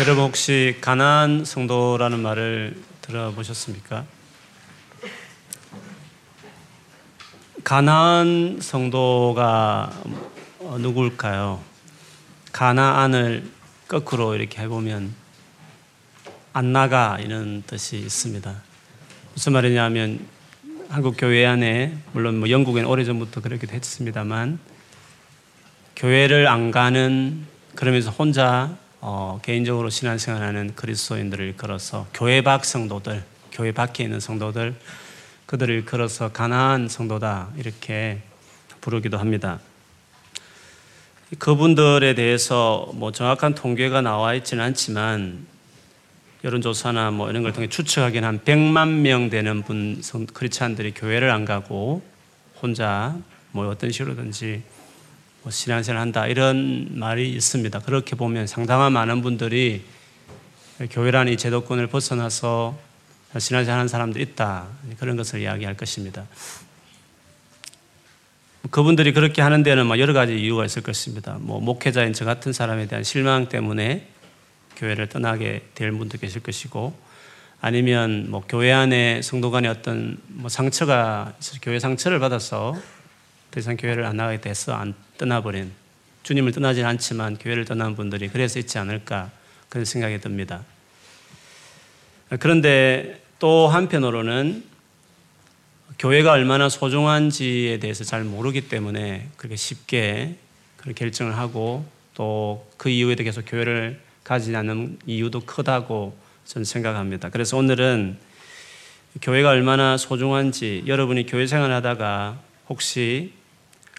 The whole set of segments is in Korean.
여러분 혹시 가나안 성도라는 말을 들어보셨습니까? 가나안 성도가 누굴까요? 가나안을 거꾸로 이렇게 해보면 안 나가 이런 뜻이 있습니다. 무슨 말이냐면 한국 교회 안에 물론 뭐 영국엔 오래전부터 그렇게 했습니다만 교회를 안 가는 그러면서 혼자 어, 개인적으로 신앙생활하는 그리스도인들을 걸어서 교회 밖 성도들, 교회 밖에 있는 성도들 그들을 걸어서 가나안 성도다 이렇게 부르기도 합니다. 그분들에 대해서 뭐 정확한 통계가 나와 있지는 않지만 여론조사나 뭐 이런 걸 통해 추측하기는 한 100만 명 되는 분 크리스찬들이 교회를 안 가고 혼자 뭐 어떤 식으로든지 뭐 신앙생활 한다 이런 말이 있습니다. 그렇게 보면 상당한 많은 분들이 교회라는 이 제도권을 벗어나서 신앙생활 하는 사람들이 있다 그런 것을 이야기할 것입니다. 그분들이 그렇게 하는 데는 뭐 여러 가지 이유가 있을 것입니다. 뭐 목회자인 저 같은 사람에 대한 실망 때문에 교회를 떠나게 될 분도 계실 것이고 아니면 뭐 교회 안에 성도 간에 어떤 뭐 상처가 교회 상처를 받아서 더 이상 교회를 안 나가게 돼서 안 떠나버린 주님을 떠나지 않지만 교회를 떠난 분들이 그래서 있지 않을까 그런 생각이 듭니다. 그런데 또 한편으로는 교회가 얼마나 소중한지에 대해서 잘 모르기 때문에 그렇게 쉽게 그런 결정을 하고 또 그 이후에도 계속 교회를 가지 않는 이유도 크다고 저는 생각합니다. 그래서 오늘은 교회가 얼마나 소중한지 여러분이 교회 생활 하다가 혹시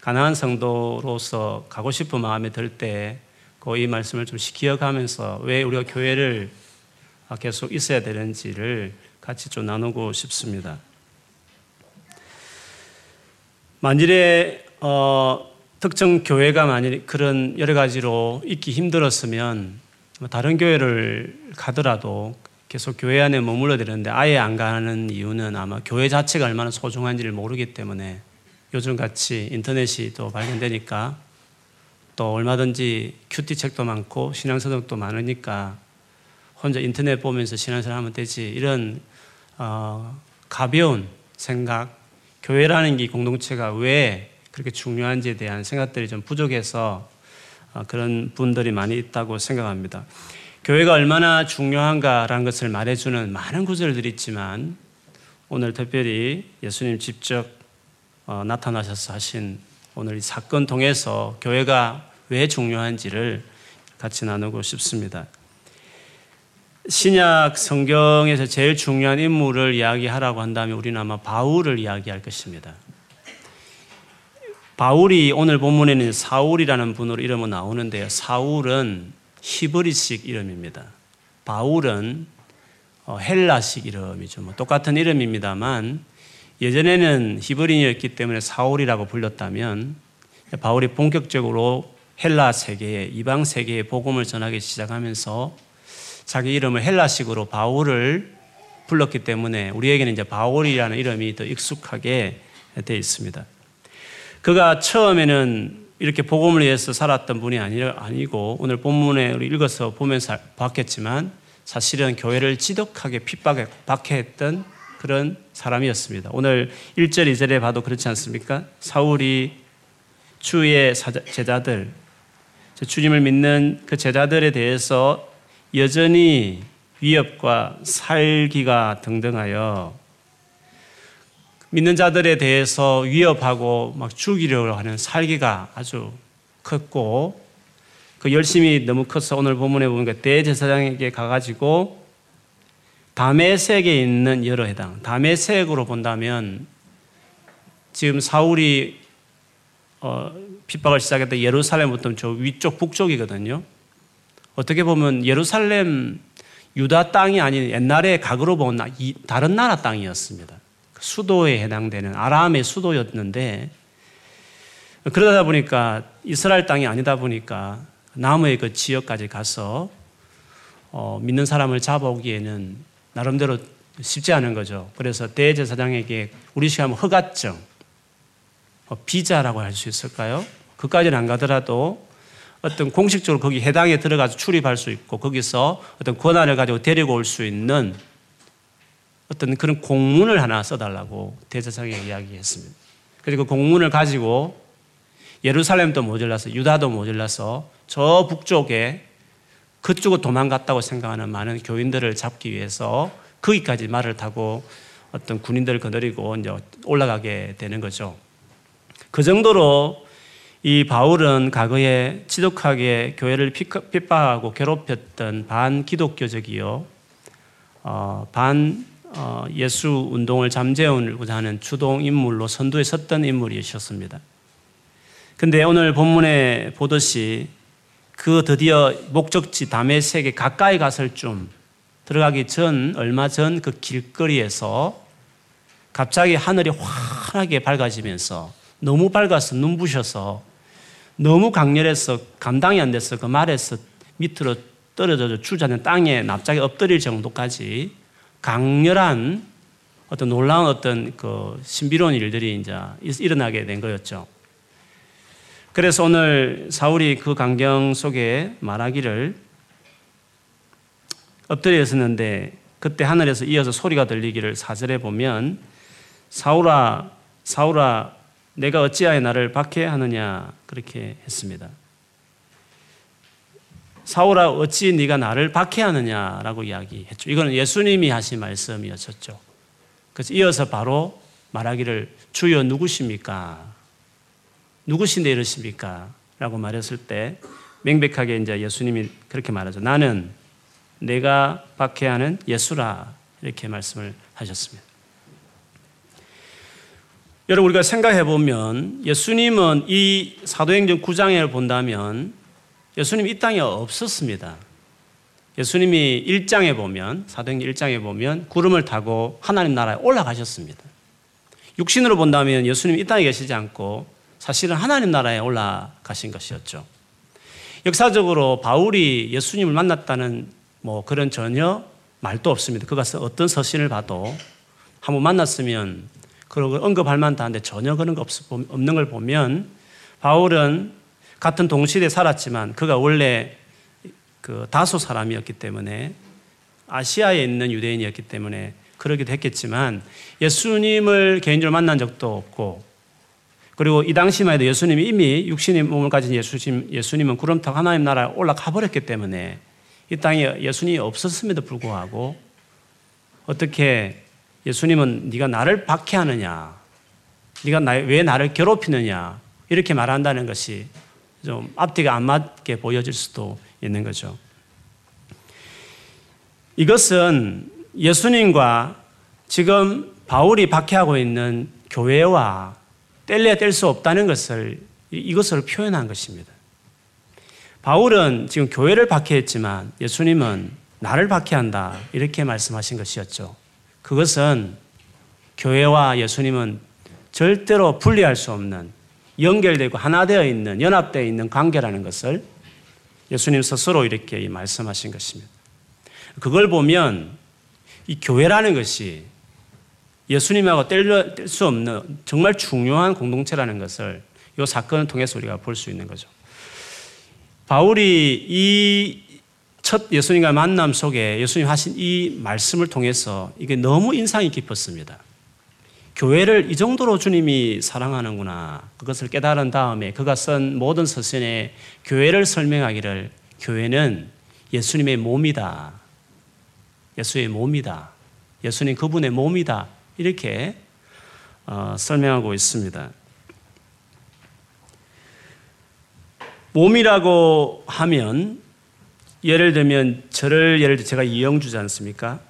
가난한 성도로서 가고 싶은 마음이 들 때 그 이 말씀을 좀 기억하면서 왜 우리가 교회를 계속 있어야 되는지를 같이 좀 나누고 싶습니다. 만일에 어, 특정 교회가 만일 그런 여러 가지로 있기 힘들었으면 뭐 다른 교회를 가더라도 계속 교회 안에 머물러 되는데 아예 안 가는 이유는 아마 교회 자체가 얼마나 소중한지를 모르기 때문에 요즘 같이 인터넷이 또 발견되니까 또 얼마든지 큐티 책도 많고 신앙서적도 많으니까 혼자 인터넷 보면서 신앙생활 하면 되지 이런 어, 가벼운 생각 교회라는 게 공동체가 왜 그렇게 중요한지에 대한 생각들이 좀 부족해서 어, 그런 분들이 많이 있다고 생각합니다. 교회가 얼마나 중요한가라는 것을 말해주는 많은 구절들이 있지만 오늘 특별히 예수님 직접 어, 나타나셔서 하신 오늘 이 사건 통해서 교회가 왜 중요한지를 같이 나누고 싶습니다. 신약 성경에서 제일 중요한 인물을 이야기하라고 한다면 우리는 아마 바울을 이야기할 것입니다. 바울이 오늘 본문에는 사울이라는 분으로 이름은 나오는데요. 사울은 히브리식 이름입니다. 바울은 어, 헬라식 이름이죠. 뭐 똑같은 이름입니다만 예전에는 히브리인이었기 때문에 사울이라고 불렸다면 바울이 본격적으로 헬라 세계에 이방 세계에 복음을 전하기 시작하면서 자기 이름을 헬라식으로 바울을 불렀기 때문에 우리에게는 이제 바울이라는 이름이 더 익숙하게 되어 있습니다. 그가 처음에는 이렇게 복음을 위해서 살았던 분이 아니고 오늘 본문에 우리 읽어서 보면서 봤겠지만 사실은 교회를 지독하게 핍박했던 그런 사람이었습니다. 오늘 1절, 2절에 봐도 그렇지 않습니까? 사울이 주의 제자들, 주님을 믿는 그 제자들에 대해서 여전히 위협과 살기가 등등하여 믿는 자들에 대해서 위협하고 막 죽이려고 하는 살기가 아주 컸고 그 열심히 너무 커서 오늘 본문에 보니까 대제사장에게 가가지고 다메섹에 있는 여러 해당. 다메섹으로 본다면 지금 사울이 어, 핍박을 시작했던 예루살렘부터 저 위쪽 북쪽이거든요. 어떻게 보면 예루살렘 유다 땅이 아닌 옛날에 각으로 본 다른 나라 땅이었습니다. 그 수도에 해당되는 아람의 수도였는데 그러다 보니까 이스라엘 땅이 아니다 보니까 남의 그 지역까지 가서 어, 믿는 사람을 잡아오기에는 나름대로 쉽지 않은 거죠. 그래서 대제사장에게 우리 시하면 허가증, 뭐 비자라고 할 수 있을까요? 그까지는 안 가더라도 어떤 공식적으로 거기 해당에 들어가서 출입할 수 있고 거기서 어떤 권한을 가지고 데리고 올 수 있는 어떤 그런 공문을 하나 써달라고 대제사장에 이야기했습니다. 그리고 그 공문을 가지고 예루살렘도 모질라서 유다도 모질라서 저 북쪽에 그쪽으로 도망갔다고 생각하는 많은 교인들을 잡기 위해서 거기까지 말을 타고 어떤 군인들을 거느리고 이제 올라가게 되는 거죠. 그 정도로 이 바울은 과거에 지독하게 교회를 핍박하고 괴롭혔던 반기독교적이요, 어, 반 어, 예수 운동을 잠재우고자 하는 주동 인물로 선두에 섰던 인물이셨습니다. 근데 오늘 본문에 보듯이 그 드디어 목적지 다메섹에 가까이 갔을 쯤 들어가기 전 얼마 전 그 길거리에서 갑자기 하늘이 환하게 밝아지면서 너무 밝아서 눈부셔서 너무 강렬해서 감당이 안 돼서 그 말에서 밑으로 떨어져 주저앉는 땅에 납작이 엎드릴 정도까지 강렬한 어떤 놀라운 어떤 그 신비로운 일들이 이제 일어나게 된 거였죠. 그래서 오늘 사울이 그 광경 속에 말하기를 엎드려 있었는데 그때 하늘에서 이어서 소리가 들리기를 사절에 보면 사울아 사울아 내가 어찌하여 나를 박해하느냐 그렇게 했습니다. 사울아 어찌 네가 나를 박해하느냐라고 이야기했죠. 이거는 예수님이 하신 말씀이었었죠. 그래서 이어서 바로 말하기를 주여 누구십니까? 누구신데 이러십니까? 라고 말했을 때 명백하게 이제 예수님이 그렇게 말하죠. 나는 내가 박해하는 예수라 이렇게 말씀을 하셨습니다. 여러분 우리가 생각해 보면 예수님은 이 사도행전 9장을 본다면 예수님 이 땅에 없었습니다. 예수님이 1장에 보면 사도행전 1장에 보면 구름을 타고 하나님 나라에 올라가셨습니다. 육신으로 본다면 예수님 이 땅에 계시지 않고 사실은 하나님 나라에 올라가신 것이었죠. 역사적으로 바울이 예수님을 만났다는 뭐 그런 전혀 말도 없습니다. 그가 어떤 서신을 봐도 한번 만났으면 그러고 언급할 만도 한데 전혀 그런 거 없는 걸 보면 바울은 같은 동시대에 살았지만 그가 원래 그 다소 사람이었기 때문에 아시아에 있는 유대인이었기 때문에 그러기도 했겠지만 예수님을 개인적으로 만난 적도 없고 그리고 이 당시만 해도 예수님이 이미 육신의 몸을 가진 예수님, 예수님은 구름 타고 하나님 나라에 올라가 버렸기 때문에 이 땅에 예수님이 없었음에도 불구하고 어떻게 예수님은 네가 나를 박해하느냐 네가 왜 나를 괴롭히느냐 이렇게 말한다는 것이 좀 앞뒤가 안 맞게 보여질 수도 있는 거죠. 이것은 예수님과 지금 바울이 박해하고 있는 교회와 뗄래야 뗄 수 없다는 것을 이것을 표현한 것입니다. 바울은 지금 교회를 박해했지만 예수님은 나를 박해한다 이렇게 말씀하신 것이었죠. 그것은 교회와 예수님은 절대로 분리할 수 없는 연결되고 하나 되어 있는 연합되어 있는 관계라는 것을 예수님 스스로 이렇게 말씀하신 것입니다. 그걸 보면 이 교회라는 것이 예수님하고 뗄 수 없는 정말 중요한 공동체라는 것을 이 사건을 통해서 우리가 볼 수 있는 거죠. 바울이 이 첫 예수님과 만남 속에 예수님 하신 이 말씀을 통해서 이게 너무 인상이 깊었습니다. 교회를 이 정도로 주님이 사랑하는구나. 그것을 깨달은 다음에 그가 쓴 모든 서신에 교회를 설명하기를 교회는 예수님의 몸이다. 예수의 몸이다. 예수님 그분의 몸이다. 이렇게 어, 설명하고 있습니다. 몸이라고 하면 예를 들면 저를 예를 들어 제가 이영주지 않습니까?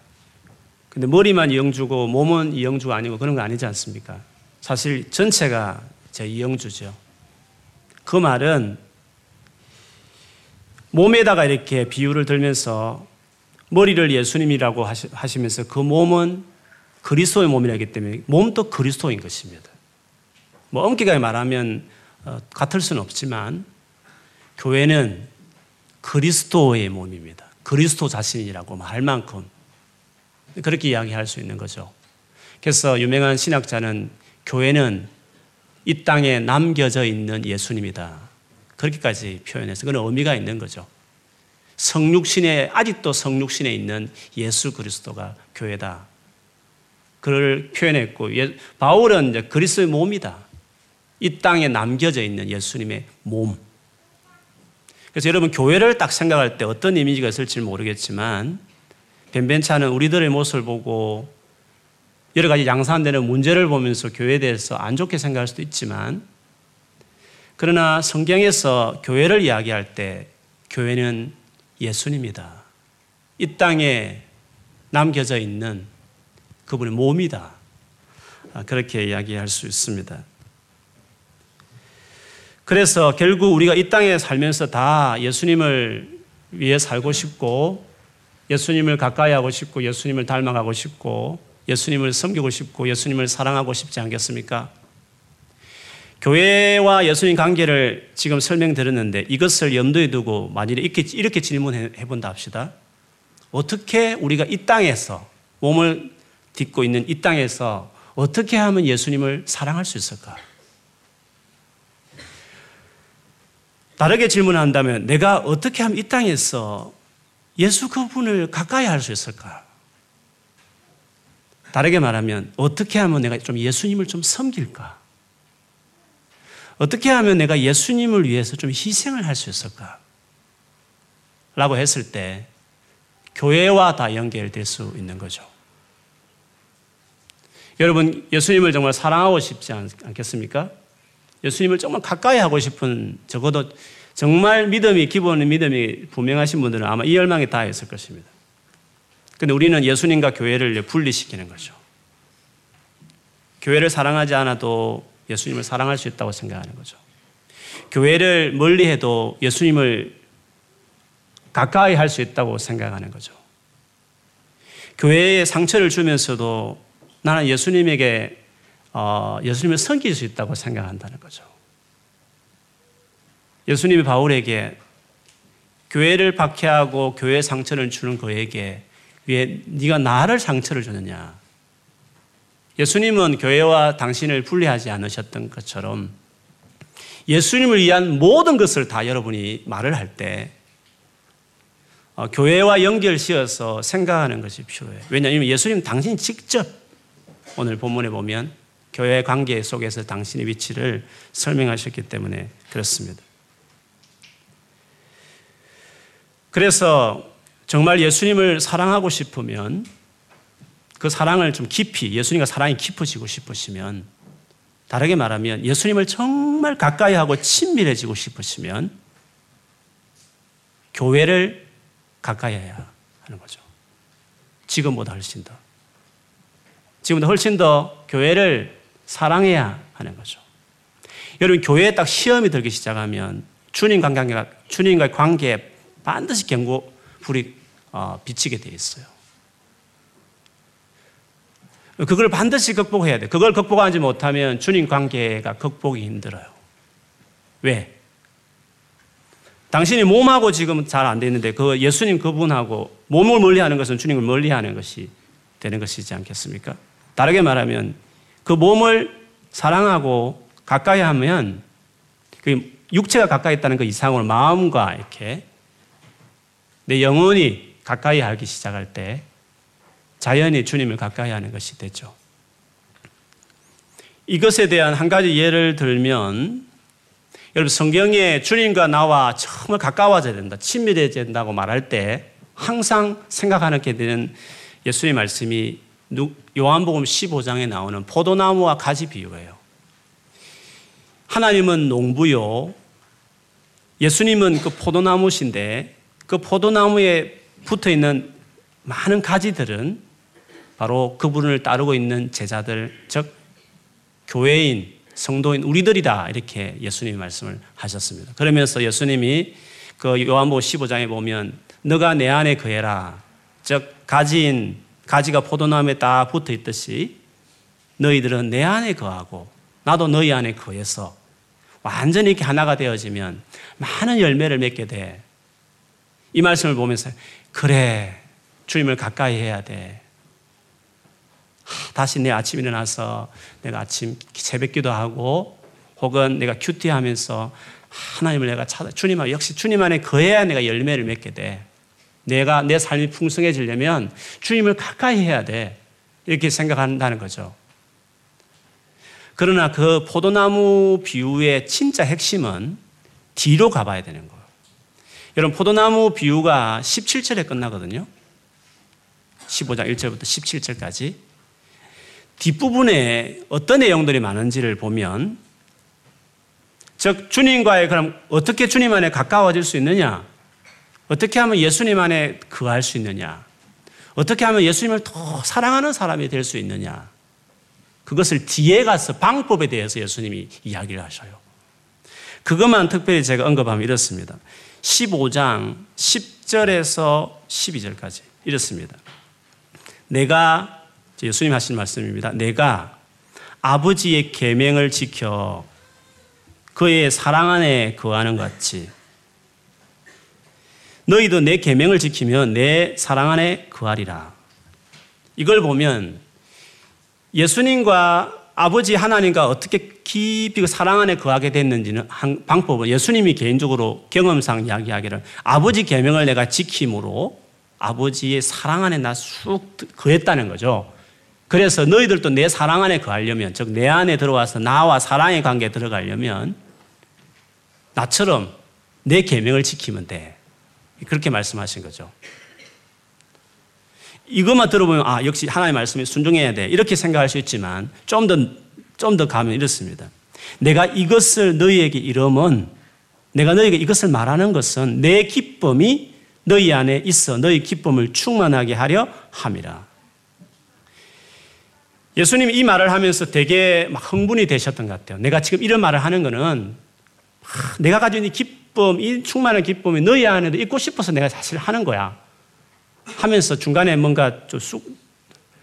근데 머리만 이영주고 몸은 이영주가 아니고 그런 거 아니지 않습니까? 사실 전체가 제 이영주죠. 그 말은 몸에다가 이렇게 비유를 들면서 머리를 예수님이라고 하시면서 그 몸은 그리스도의 몸이라기 때문에 몸도 그리스도인 것입니다. 뭐 엄격하게 말하면 어, 같을 수는 없지만 교회는 그리스도의 몸입니다. 그리스도 자신이라고 말 만큼 그렇게 이야기할 수 있는 거죠. 그래서 유명한 신학자는 교회는 이 땅에 남겨져 있는 예수님이다. 그렇게까지 표현해서 그런 의미가 있는 거죠. 성육신에 아직도 성육신에 있는 예수 그리스도가 교회다. 그를 표현했고 예, 바울은 이제 그리스도의 몸이다. 이 땅에 남겨져 있는 예수님의 몸. 그래서 여러분 교회를 딱 생각할 때 어떤 이미지가 있을지 모르겠지만 변변치 않은 우리들의 모습을 보고 여러 가지 양산되는 문제를 보면서 교회에 대해서 안 좋게 생각할 수도 있지만 그러나 성경에서 교회를 이야기할 때 교회는 예수님이다. 이 땅에 남겨져 있는 그분의 몸이다. 아, 그렇게 이야기할 수 있습니다. 그래서 결국 우리가 이 땅에 살면서 다 예수님을 위해 살고 싶고 예수님을 가까이 하고 싶고 예수님을 닮아가고 싶고 예수님을 섬기고 싶고 예수님을 사랑하고 싶지 않겠습니까? 교회와 예수님 관계를 지금 설명드렸는데 이것을 염두에 두고 만일에 이렇게, 이렇게 질문해 본다 합시다. 어떻게 우리가 이 땅에서 몸을 딛고 있는 이 땅에서 어떻게 하면 예수님을 사랑할 수 있을까? 다르게 질문한다면 내가 어떻게 하면 이 땅에서 예수 그분을 가까이 할 수 있을까? 다르게 말하면 어떻게 하면 내가 좀 예수님을 좀 섬길까? 어떻게 하면 내가 예수님을 위해서 좀 희생을 할 수 있을까? 라고 했을 때 교회와 다 연결될 수 있는 거죠. 여러분, 예수님을 정말 사랑하고 싶지 않겠습니까? 예수님을 정말 가까이 하고 싶은 적어도 정말 믿음이, 기본 믿음이 분명하신 분들은 아마 이 열망이 다 있을 것입니다. 근데 우리는 예수님과 교회를 분리시키는 거죠. 교회를 사랑하지 않아도 예수님을 사랑할 수 있다고 생각하는 거죠. 교회를 멀리 해도 예수님을 가까이 할 수 있다고 생각하는 거죠. 교회에 상처를 주면서도 나는 예수님에게 어, 예수님을 섬길 수 있다고 생각한다는 거죠. 예수님이 바울에게 교회를 박해하고 교회 상처를 주는 그에게 왜 네가 나를 상처를 주느냐? 예수님은 교회와 당신을 분리하지 않으셨던 것처럼 예수님을 위한 모든 것을 다 여러분이 말을 할때 어, 교회와 연결시어서 생각하는 것이 필요해요. 왜냐하면 예수님 당신 직접 오늘 본문에 보면 교회 관계 속에서 당신의 위치를 설명하셨기 때문에 그렇습니다. 그래서 정말 예수님을 사랑하고 싶으면 그 사랑을 좀 깊이, 예수님과 사랑이 깊어지고 싶으시면 다르게 말하면 예수님을 정말 가까이 하고 친밀해지고 싶으시면 교회를 가까이 해야 하는 거죠. 지금보다 훨씬 더. 지금보다 훨씬 더 교회를 사랑해야 하는 거죠. 여러분, 교회에 딱 시험이 들기 시작하면 주님 관계가, 주님과의 관계에 반드시 경고, 불이 어, 비치게 돼 있어요. 그걸 반드시 극복해야 돼. 그걸 극복하지 못하면 주님 관계가 극복이 힘들어요. 왜? 당신이 몸하고 지금 잘 안 되는데 그 예수님 그분하고 몸을 멀리하는 것은 주님을 멀리하는 것이 되는 것이지 않겠습니까? 다르게 말하면 그 몸을 사랑하고 가까이 하면 그 육체가 가까이 있다는 그 이상으로 마음과 이렇게 내 영혼이 가까이 하기 시작할 때 자연히 주님을 가까이 하는 것이 되죠. 이것에 대한 한 가지 예를 들면 여러분 성경에 주님과 나와 정말 가까워져야 된다, 친밀해져야 된다고 말할 때 항상 생각하게 되는 예수의 말씀이 요한복음 15장에 나오는 포도나무와 가지 비유예요. 하나님은 농부요. 예수님은 그 포도나무신데 그 포도나무에 붙어 있는 많은 가지들은 바로 그분을 따르고 있는 제자들, 즉 교회인, 성도인 우리들이다 이렇게 예수님이 말씀을 하셨습니다. 그러면서 예수님이 그 요한복음 15장에 보면 너가 내 안에 거해라. 즉 가지인 가지가 포도나무에 딱 붙어 있듯이 너희들은 내 안에 거하고 나도 너희 안에 거해서 완전히 이렇게 하나가 되어지면 많은 열매를 맺게 돼. 이 말씀을 보면서 그래 주님을 가까이 해야 돼. 다시 내 아침 일어나서 내가 아침 새벽 기도하고 혹은 내가 큐티 하면서 하나님을 내가 찾아 주님 안 역시 주님 안에 거해야 내가 열매를 맺게 돼. 내가 내 삶이 풍성해지려면 주님을 가까이 해야 돼. 이렇게 생각한다는 거죠. 그러나 그 포도나무 비유의 진짜 핵심은 뒤로 가봐야 되는 거예요. 여러분, 포도나무 비유가 17절에 끝나거든요. 15장 1절부터 17절까지. 뒷부분에 어떤 내용들이 많은지를 보면, 즉, 주님과의 그럼 어떻게 주님 안에 가까워질 수 있느냐? 어떻게 하면 예수님 안에 거할 수 있느냐? 어떻게 하면 예수님을 더 사랑하는 사람이 될 수 있느냐? 그것을 뒤에 가서 방법에 대해서 예수님이 이야기를 하셔요. 그것만 특별히 제가 언급하면 이렇습니다. 15장 10절에서 12절까지 이렇습니다. 내가 예수님 하신 말씀입니다. 내가 아버지의 계명을 지켜 그의 사랑 안에 거하는 것 같이 너희도 내 계명을 지키면 내 사랑 안에 거하리라. 이걸 보면 예수님과 아버지 하나님과 어떻게 깊이 그 사랑 안에 거하게 됐는지는 한 방법은 예수님이 개인적으로 경험상 이야기하기를 아버지 계명을 내가 지킴으로 아버지의 사랑 안에 나 쑥 거했다는 거죠. 그래서 너희들도 내 사랑 안에 거하려면 즉 내 안에 들어와서 나와 사랑의 관계에 들어가려면 나처럼 내 계명을 지키면 돼. 그렇게 말씀하신 거죠. 이것만 들어보면 아 역시 하나님의 말씀에 순종해야 돼 이렇게 생각할 수 있지만 좀 더 좀 더 가면 이렇습니다. 내가 이것을 너희에게 이름은 내가 너희에게 이것을 말하는 것은 내 기쁨이 너희 안에 있어 너희 기쁨을 충만하게 하려 함이라. 예수님이 이 말을 하면서 되게 막 흥분이 되셨던 것 같아요. 내가 지금 이런 말을 하는 것은 내가 가진 이 기쁨, 이 충만한 기쁨이 너희 안에도 있고 싶어서 내가 사실 하는 거야. 하면서 중간에 뭔가 좀, 쑥,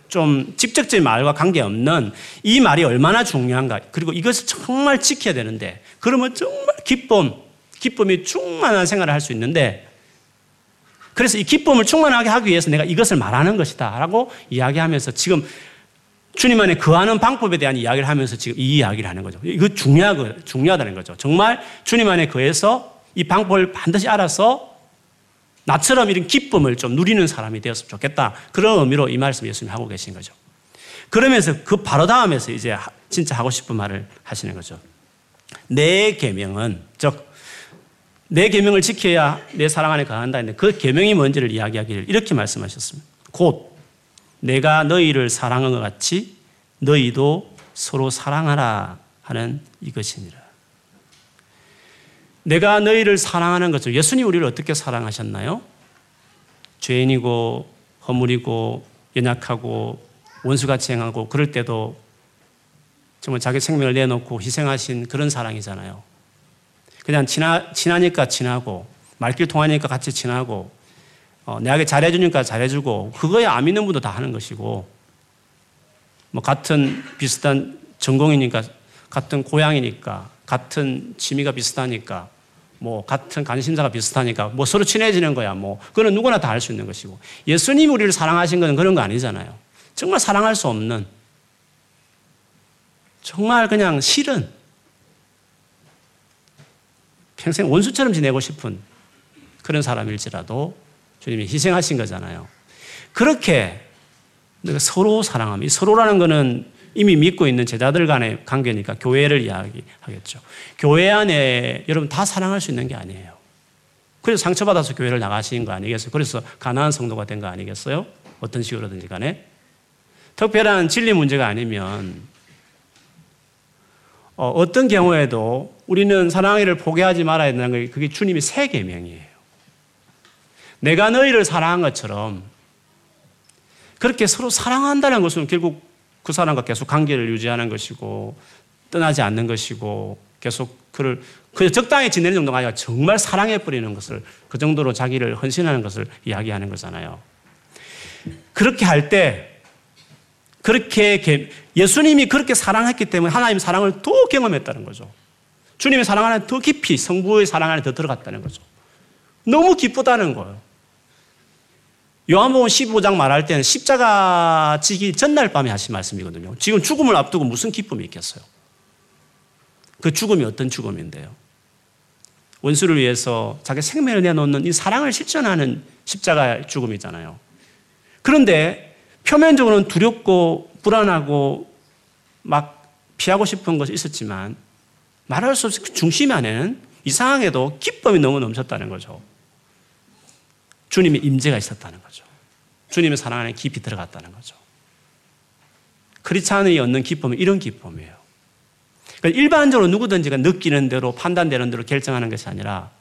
좀 직접적인 말과 관계없는 이 말이 얼마나 중요한가. 그리고 이것을 정말 지켜야 되는데, 그러면 정말 기쁨, 기쁨이 충만한 생활을 할 수 있는데, 그래서 이 기쁨을 충만하게 하기 위해서 내가 이것을 말하는 것이다. 라고 이야기하면서 지금 주님 안에 거하는 방법에 대한 이야기를 하면서 지금 이 이야기를 하는 거죠. 이거 중요하, 중요하다는 거죠. 정말 주님 안에 거해서 이 방법을 반드시 알아서 나처럼 이런 기쁨을 좀 누리는 사람이 되었으면 좋겠다. 그런 의미로 이 말씀 예수님이 하고 계신 거죠. 그러면서 그 바로 다음에서 이제 진짜 하고 싶은 말을 하시는 거죠. 내 계명은 즉 내 계명을 지켜야 내 사랑 안에 거한다 했는데 그 계명이 뭔지를 이야기하기를 이렇게 말씀하셨습니다. 곧 내가 너희를 사랑한 것 같이 너희도 서로 사랑하라 하는 이것이니라. 내가 너희를 사랑하는 것을 예수님 우리를 어떻게 사랑하셨나요? 죄인이고 허물이고 연약하고 원수같이 행하고 그럴 때도 정말 자기 생명을 내놓고 희생하신 그런 사랑이잖아요. 그냥 친하, 친하니까 친하고 말길 통하니까 같이 친하고 어, 내에게 잘해주니까 잘해주고 그거에 안 믿는 분도 다 하는 것이고 뭐 같은 비슷한 전공이니까 같은 고향이니까 같은 취미가 비슷하니까 뭐 같은 관심사가 비슷하니까 뭐 서로 친해지는 거야 뭐 그거는 누구나 다 할 수 있는 것이고 예수님이 우리를 사랑하신 것은 그런 거 아니잖아요. 정말 사랑할 수 없는 정말 그냥 싫은 평생 원수처럼 지내고 싶은 그런 사람일지라도 주님이 희생하신 거잖아요. 그렇게 서로 사랑함. 이 서로라는 거는 이미 믿고 있는 제자들 간의 관계니까 교회를 이야기하겠죠. 교회 안에 여러분 다 사랑할 수 있는 게 아니에요. 그래서 상처받아서 교회를 나가신 거 아니겠어요? 그래서 가난한 성도가 된 거 아니겠어요? 어떤 식으로든지 간에. 특별한 진리 문제가 아니면 어, 떤 경우에도 우리는 사랑하기를 포기하지 말아야 된다는 게 그게 주님의 새 계명이에요. 내가 너희를 사랑한 것처럼 그렇게 서로 사랑한다는 것은 결국 그 사람과 계속 관계를 유지하는 것이고 떠나지 않는 것이고 계속 그를 그 적당히 지내는 정도가 아니라 정말 사랑해 버리는 것을 그 정도로 자기를 헌신하는 것을 이야기하는 거잖아요. 그렇게 할 때 그렇게 예수님이 그렇게 사랑했기 때문에 하나님의 사랑을 더 경험했다는 거죠. 주님의 사랑 안에 더 깊이 성부의 사랑 안에 더 들어갔다는 거죠. 너무 기쁘다는 거예요. 요한복음 15장 말할 때는 십자가 지기 전날 밤에 하신 말씀이거든요. 지금 죽음을 앞두고 무슨 기쁨이 있겠어요? 그 죽음이 어떤 죽음인데요? 원수를 위해서 자기 생명을 내놓는 이 사랑을 실천하는 십자가 죽음이잖아요. 그런데 표면적으로는 두렵고 불안하고 막 피하고 싶은 것이 있었지만 말할 수 없이 그 중심 안에는 이상하게도 기쁨이 너무 넘쳤다는 거죠. 주님의 임재가 있었다는 거죠. 주님의 사랑 안에 깊이 들어갔다는 거죠. 크리스찬이 얻는 기쁨은 이런 기쁨이에요. 그러니까 일반적으로 누구든지가 느끼는 대로 판단되는 대로 결정하는 것이 아니라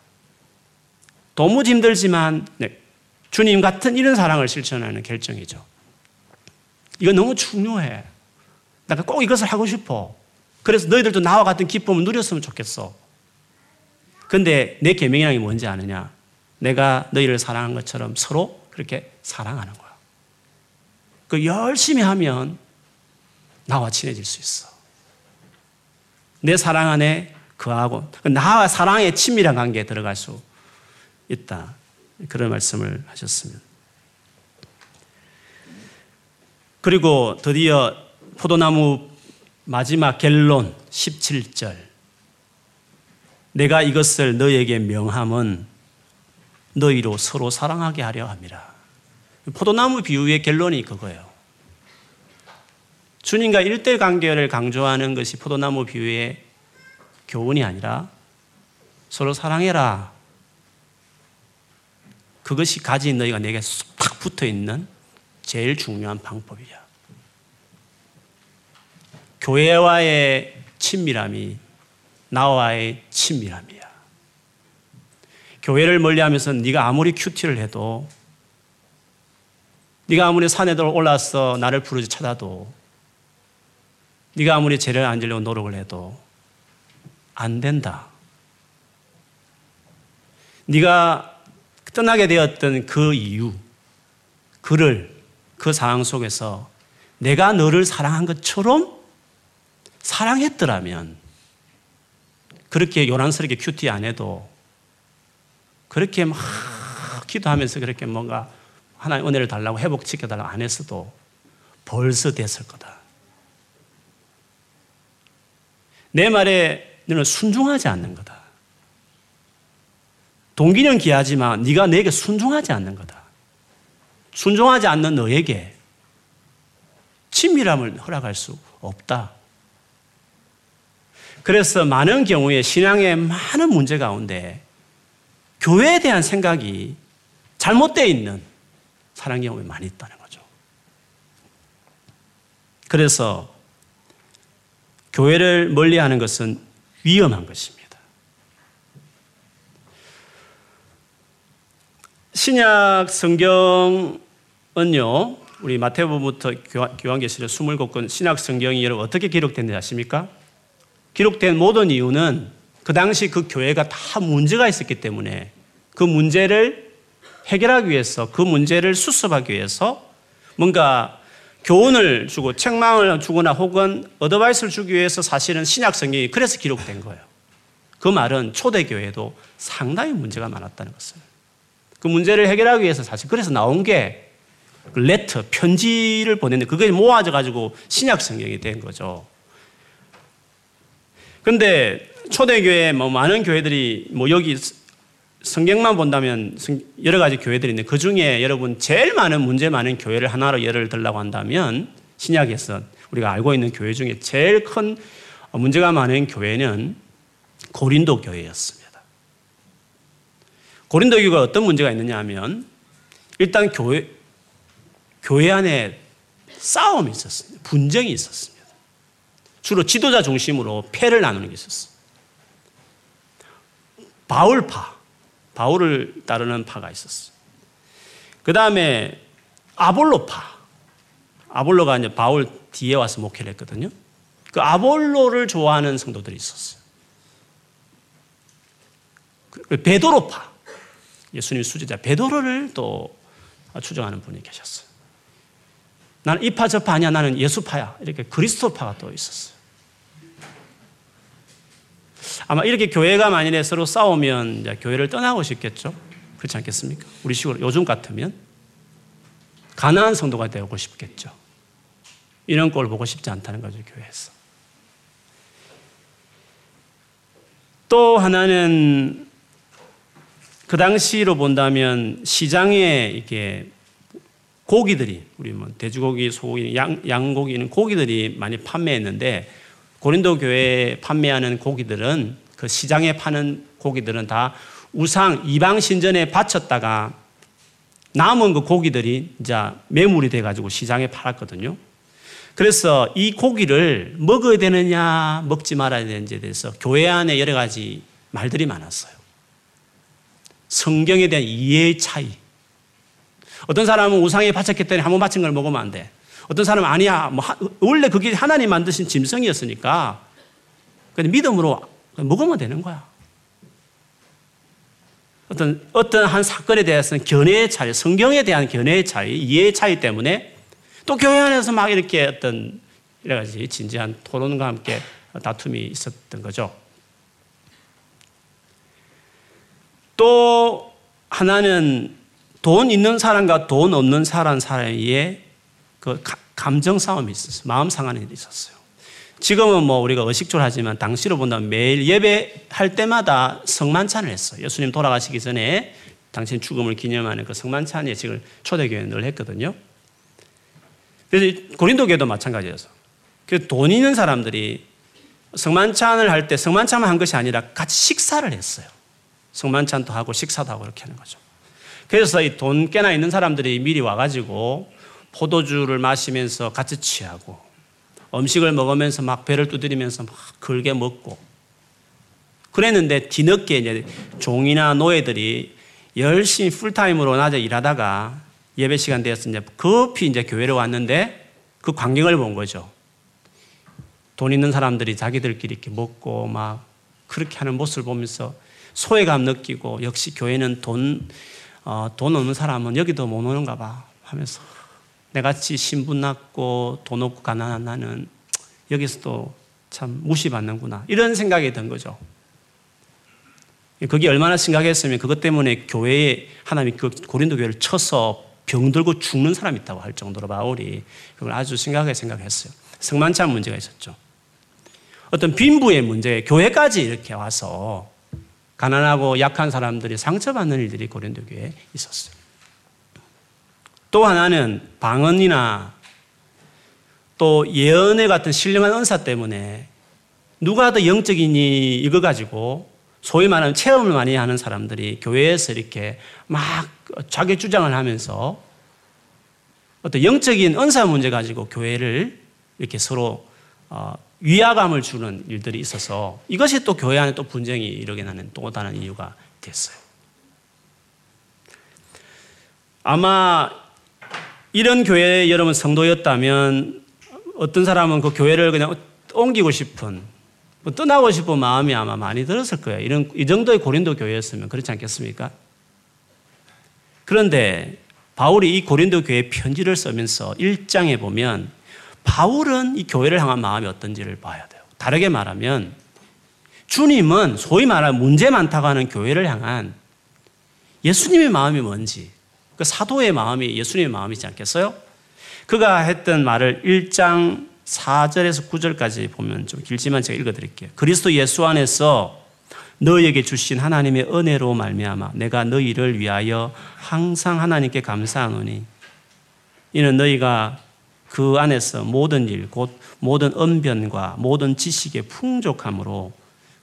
도무지 힘들지만 네, 주님 같은 이런 사랑을 실천하는 결정이죠. 이거 너무 중요해. 내가 꼭 이것을 하고 싶어. 그래서 너희들도 나와 같은 기쁨을 누렸으면 좋겠어. 근데 내 계명이라는 게 뭔지 아느냐? 내가 너희를 사랑한 것처럼 서로 그렇게 사랑하는 거야. 그 열심히 하면 나와 친해질 수 있어. 내 사랑 안에 그하고 나와 사랑의 친밀한 관계에 들어갈 수 있다. 그런 말씀을 하셨습니다. 그리고 드디어 포도나무 마지막 결론 17절. 내가 이것을 너에게 명함은 너희로 서로 사랑하게 하려 함이라. 포도나무 비유의 결론이 그거예요. 주님과 일대 관계를 강조하는 것이 포도나무 비유의 교훈이 아니라 서로 사랑해라. 그것이 가진 너희가 내게 탁 붙어 있는 제일 중요한 방법이야. 교회와의 친밀함이 나와의 친밀함이야. 교회를 멀리하면서 네가 아무리 큐티를 해도 네가 아무리 산에 올라서 나를 부르지 찾아도 네가 아무리 죄를 안 지려고 노력을 해도 안 된다. 네가 떠나게 되었던 그 이유, 그를 그 상황 속에서 내가 너를 사랑한 것처럼 사랑했더라면 그렇게 요란스럽게 큐티 안 해도 그렇게 막 기도하면서 그렇게 뭔가 하나님 은혜를 달라고 회복시켜달라고 안 했어도 벌써 됐을 거다. 내 말에 너는 순종하지 않는 거다. 동기는 귀하지만 네가 내게 순종하지 않는 거다. 순종하지 않는 너에게 친밀함을 허락할 수 없다. 그래서 많은 경우에 신앙의 많은 문제 가운데 교회에 대한 생각이 잘못되어 있는 사랑 경험이 많이 있다는 거죠. 그래서 교회를 멀리 하는 것은 위험한 것입니다. 신약 성경은요, 우리 마태복음부터 교환계시록 27권 신약 성경이 여러분 어떻게 기록된지 아십니까? 기록된 모든 이유는 그 당시 그 교회가 다 문제가 있었기 때문에 그 문제를 해결하기 위해서 그 문제를 수습하기 위해서 뭔가 교훈을 주고 책망을 주거나 혹은 어드바이스를 주기 위해서 사실은 신약 성경이 그래서 기록된 거예요. 그 말은 초대 교회도 상당히 문제가 많았다는 것을. 그 문제를 해결하기 위해서 사실 그래서 나온 게그 레터, 편지를 보냈는데 그게 모아져 가지고 신약 성경이 된 거죠. 근데 초대교회 뭐 많은 교회들이 뭐 여기 성경만 본다면 여러 가지 교회들이 있는데 그 중에 여러분 제일 많은 문제 많은 교회를 하나로 예를 들라고 한다면 신약에서 우리가 알고 있는 교회 중에 제일 큰 문제가 많은 교회는 고린도 교회였습니다. 고린도 교회가 어떤 문제가 있느냐 하면 일단 교회 교회 안에 싸움이 있었습니다. 분쟁이 있었습니다. 주로 지도자 중심으로 패를 나누는 게 있었어요. 바울파 바울을 따르는 파가 있었어요. 그 다음에 아볼로파. 아볼로가 이제 바울 뒤에 와서 목회를 했거든요. 그 아볼로를 좋아하는 성도들이 있었어요. 그 베드로파. 예수님 수제자 베드로를 또 추정하는 분이 계셨어요. 나는 이파 저파 아니야. 나는 예수파야. 이렇게 그리스도파가 또 있었어요. 아마 이렇게 교회가 만일에 서로 싸우면 교회를 떠나고 싶겠죠? 그렇지 않겠습니까? 우리 식으로 요즘 같으면 가난한 성도가 되고 싶겠죠. 이런 꼴 보고 싶지 않다는 거죠, 교회에서. 또 하나는 그 당시로 본다면 시장에 이렇게 고기들이 우리 뭐 돼지고기, 소고기, 양, 양고기 는 고기들이 많이 판매했는데 고린도 교회에 판매하는 고기들은 그 시장에 파는 고기들은 다 우상 이방 신전에 바쳤다가 남은 그 고기들이 이제 매물이 돼 가지고 시장에 팔았거든요. 그래서 이 고기를 먹어야 되느냐 먹지 말아야 되는지에 대해서 교회 안에 여러 가지 말들이 많았어요. 성경에 대한 이해의 차이. 어떤 사람은 우상에 바쳤기 때문에 한 번 바친 걸 먹으면 안 돼. 어떤 사람은 아니야. 뭐 원래 그게 하나님 만드신 짐승이었으니까 근데 믿음으로 먹으면 되는 거야. 어떤 어떤 한 사건에 대해서는 견해의 차이, 성경에 대한 견해의 차이, 이해의 차이 때문에 또 교회 안에서 막 이렇게 어떤 여러 가지 진지한 토론과 함께 다툼이 있었던 거죠. 또 하나는 돈 있는 사람과 돈 없는 사람 사이에 그 감정 싸움이 있었어요. 마음 상하는 일이 있었어요. 지금은 뭐 우리가 의식적으로 하지만 당시로 본다면 매일 예배할 때마다 성만찬을 했어요. 예수님 돌아가시기 전에 당신 죽음을 기념하는 그 성만찬 예식을 초대교회 늘 했거든요. 그래서 고린도 교회도 마찬가지였어. 그돈 있는 사람들이 성만찬을 할 때 성만찬만 한 것이 아니라 같이 식사를 했어요. 성만찬도 하고 식사도 하고 이렇게 하는 거죠. 그래서 이돈 꽤나 있는 사람들이 미리 와가지고 포도주를 마시면서 같이 취하고 음식을 먹으면서 막 배를 두드리면서 막 걸게 먹고 그랬는데 뒤늦게 이제 종이나 노예들이 열심히 풀타임으로 낮에 일하다가 예배 시간 되어서 이제 급히 이제 교회로 왔는데 그 광경을 본 거죠. 돈 있는 사람들이 자기들끼리 이렇게 먹고 막 그렇게 하는 모습을 보면서 소외감 느끼고 역시 교회는 돈, 어, 돈 없는 사람은 여기도 못 오는가 봐 하면서 내같이 신분 낮고 돈 없고 가난한 나는 여기서도 참 무시받는구나. 이런 생각이 든 거죠. 그게 얼마나 심각했으면 그것 때문에 교회에 하나님이 그 고린도 교회를 쳐서 병들고 죽는 사람이 있다고 할 정도로 바울이 그걸 아주 심각하게 생각했어요. 성만찬 문제가 있었죠. 어떤 빈부의 문제, 교회까지 이렇게 와서 가난하고 약한 사람들이 상처받는 일들이 고린도 교회에 있었어요. 또 하나는 방언이나 또 예언의 같은 신령한 은사 때문에 누가 더 영적이니 이거 가지고 소위 말하는 체험을 많이 하는 사람들이 교회에서 이렇게 막 자기 주장을 하면서 어떤 영적인 은사 문제 가지고 교회를 이렇게 서로 어, 위화감을 주는 일들이 있어서 이것이 또 교회 안에 또 분쟁이 일어게 나는 또 다른 이유가 됐어요. 아마 이런 교회 여러분 성도였다면 어떤 사람은 그 교회를 그냥 옮기고 싶은 뭐 떠나고 싶은 마음이 아마 많이 들었을 거예요. 이런 이 정도의 고린도 교회였으면 그렇지 않겠습니까? 그런데 바울이 이 고린도 교회 편지를 쓰면서 1장에 보면 바울은 이 교회를 향한 마음이 어떤지를 봐야 돼요. 다르게 말하면 주님은 소위 말하는 문제 많다고 하는 교회를 향한 예수님의 마음이 뭔지 그 사도의 마음이 예수님의 마음이지 않겠어요? 그가 했던 말을 1장 4절에서 9절까지 보면 좀 길지만 제가 읽어 드릴게요. 그리스도 예수 안에서 너희에게 주신 하나님의 은혜로 말미암아 내가 너희를 위하여 항상 하나님께 감사하노니 이는 너희가 그 안에서 모든 일, 곧 모든 언변과 모든 지식의 풍족함으로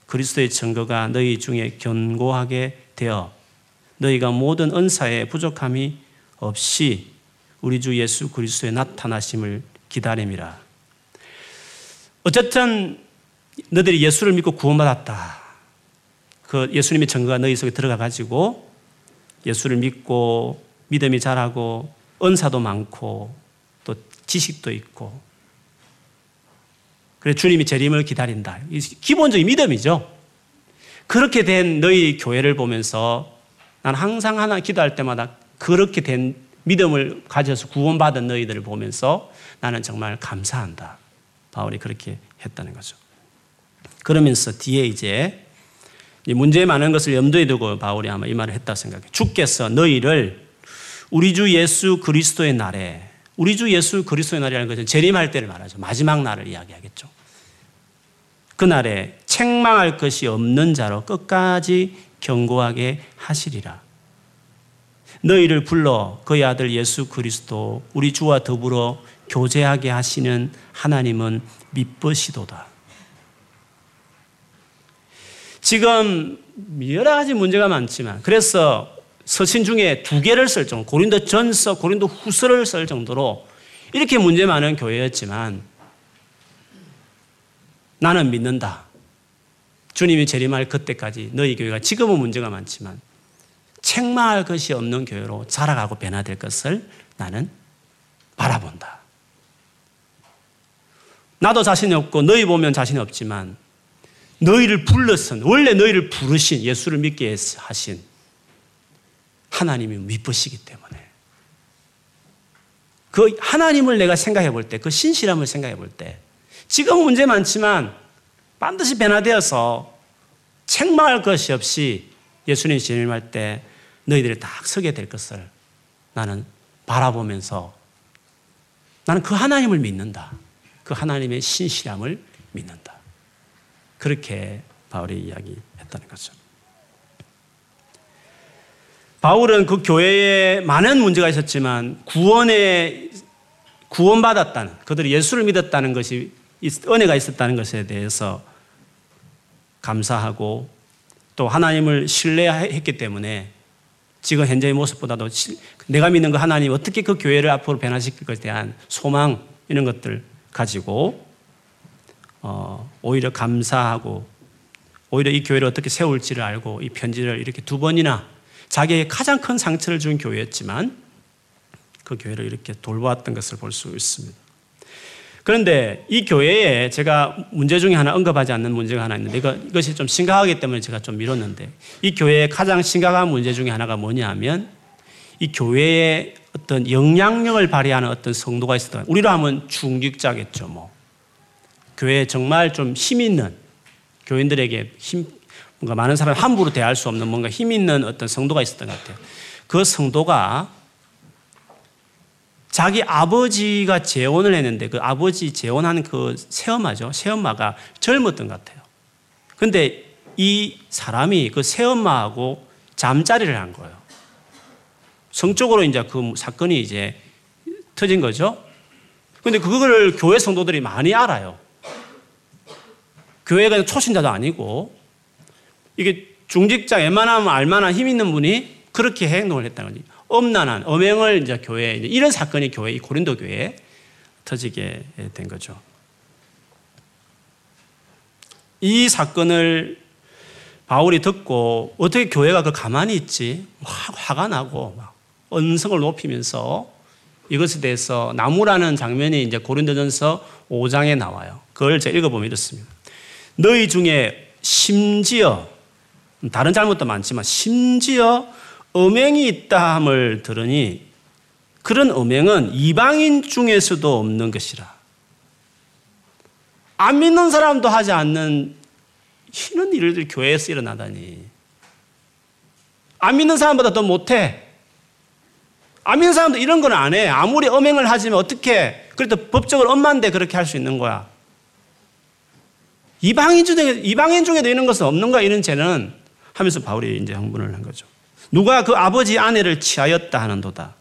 그리스도의 증거가 너희 중에 견고하게 되어 너희가 모든 은사의 부족함이 없이 우리 주 예수 그리스도의 나타나심을 기다림이라. 어쨌든 너희들이 예수를 믿고 구원받았다. 그 예수님의 증거가 너희 속에 들어가 가지고 예수를 믿고 믿음이 자라고 은사도 많고 또 지식도 있고 그래 주님이 재림을 기다린다. 기본적인 믿음이죠. 그렇게 된 너희 교회를 보면서 난 항상 하나 기도할 때마다 그렇게 된 믿음을 가져서 구원받은 너희들을 보면서 나는 정말 감사한다. 바울이 그렇게 했다는 거죠. 그러면서 뒤에 이제 문제 많은 것을 염두에 두고 바울이 아마 이 말을 했다 생각해. 주께서 너희를 우리 주 예수 그리스도의 날에 우리 주 예수 그리스도의 날이라는 것은 재림할 때를 말하죠. 마지막 날을 이야기하겠죠. 그날에 책망할 것이 없는 자로 끝까지 견고하게 하시리라. 너희를 불러 그의 아들 예수 그리스도 우리 주와 더불어 교제하게 하시는 하나님은 미쁘시도다. 지금 여러 가지 문제가 많지만 그래서 서신 중에 두 개를 쓸 정도, 고린도 전서, 고린도 후서를 쓸 정도로 이렇게 문제 많은 교회였지만 나는 믿는다. 주님이 재림할 그때까지 너희 교회가 지금은 문제가 많지만 책망할 것이 없는 교회로 자라가고 변화될 것을 나는 바라본다. 나도 자신이 없고 너희 보면 자신이 없지만 너희를 불렀은 원래 너희를 부르신 예수를 믿게 하신 하나님이 미쁘시기 때문에 그 하나님을 내가 생각해 볼 때, 그 신실함을 생각해 볼 때, 지금 문제 많지만 반드시 변화되어서 책망할 것이 없이 예수님 진임할 때 너희들이 딱 서게 될 것을 나는 바라보면서 나는 그 하나님을 믿는다. 그 하나님의 신실함을 믿는다. 그렇게 바울이 이야기했다는 거죠. 바울은 그 교회에 많은 문제가 있었지만 구원에 구원받았다는 그들이 예수를 믿었다는 것이 은혜가 있었다는 것에 대해서 감사하고 또 하나님을 신뢰했기 때문에 지금 현재의 모습보다도 내가 믿는 그 하나님 어떻게 그 교회를 앞으로 변화시킬 것에 대한 소망 이런 것들 가지고 어, 오히려 감사하고 오히려 이 교회를 어떻게 세울지를 알고 이 편지를 이렇게 두 번이나 자기에게 가장 큰 상처를 준 교회였지만 그 교회를 이렇게 돌보았던 것을 볼 수 있습니다. 그런데 이 교회에 제가 문제 중에 하나 언급하지 않는 문제가 하나 있는데 이거, 이것이 좀 심각하기 때문에 제가 좀 미뤘는데 이 교회의 가장 심각한 문제 중에 하나가 뭐냐 하면 이 교회에 어떤 영향력을 발휘하는 어떤 성도가 있었다. 우리로 하면 중직자겠죠, 뭐. 교회에 정말 좀 힘 있는 교인들에게 힘, 뭔가 많은 사람 함부로 대할 수 없는 뭔가 힘 있는 어떤 성도가 있었던 것 같아요. 그 성도가 자기 아버지가 재혼을 했는데 그 아버지 재혼한 그 새엄마죠. 새엄마가 젊었던 것 같아요. 근데 이 사람이 그 새엄마하고 잠자리를 한 거예요. 성적으로 이제 그 사건이 이제 터진 거죠. 근데 그거를 교회 성도들이 많이 알아요. 교회가 초신자도 아니고 이게 중직자 웬만하면 알만한 힘 있는 분이 그렇게 행동을 했다는 거지. 엄난한 엄행을 이제 교회 이런 사건이 교회 이 고린도 교회에 터지게 된 거죠. 이 사건을 바울이 듣고 어떻게 교회가 그 가만히 있지? 막 화가 나고 막 언성을 높이면서 이것에 대해서 나무라는 장면이 이제 고린도전서 5장에 나와요. 그걸 제가 읽어보면 이렇습니다. 너희 중에 심지어 다른 잘못도 많지만 심지어 음행이 있다함을 들으니 그런 음행은 이방인 중에서도 없는 것이라. 안 믿는 사람도 하지 않는 이런 일들이 교회에서 일어나다니. 안 믿는 사람보다 더 못해. 안 믿는 사람도 이런 건 안 해. 아무리 음행을 하지만 어떻게, 그래도 법적으로 엄마인데 그렇게 할 수 있는 거야. 이방인 중에, 이방인 중에도 이런 것은 없는 가 이런 죄는 하면서 바울이 이제 흥분을 한 거죠. 누가 그 아버지 아내를 취하였다 하는도다.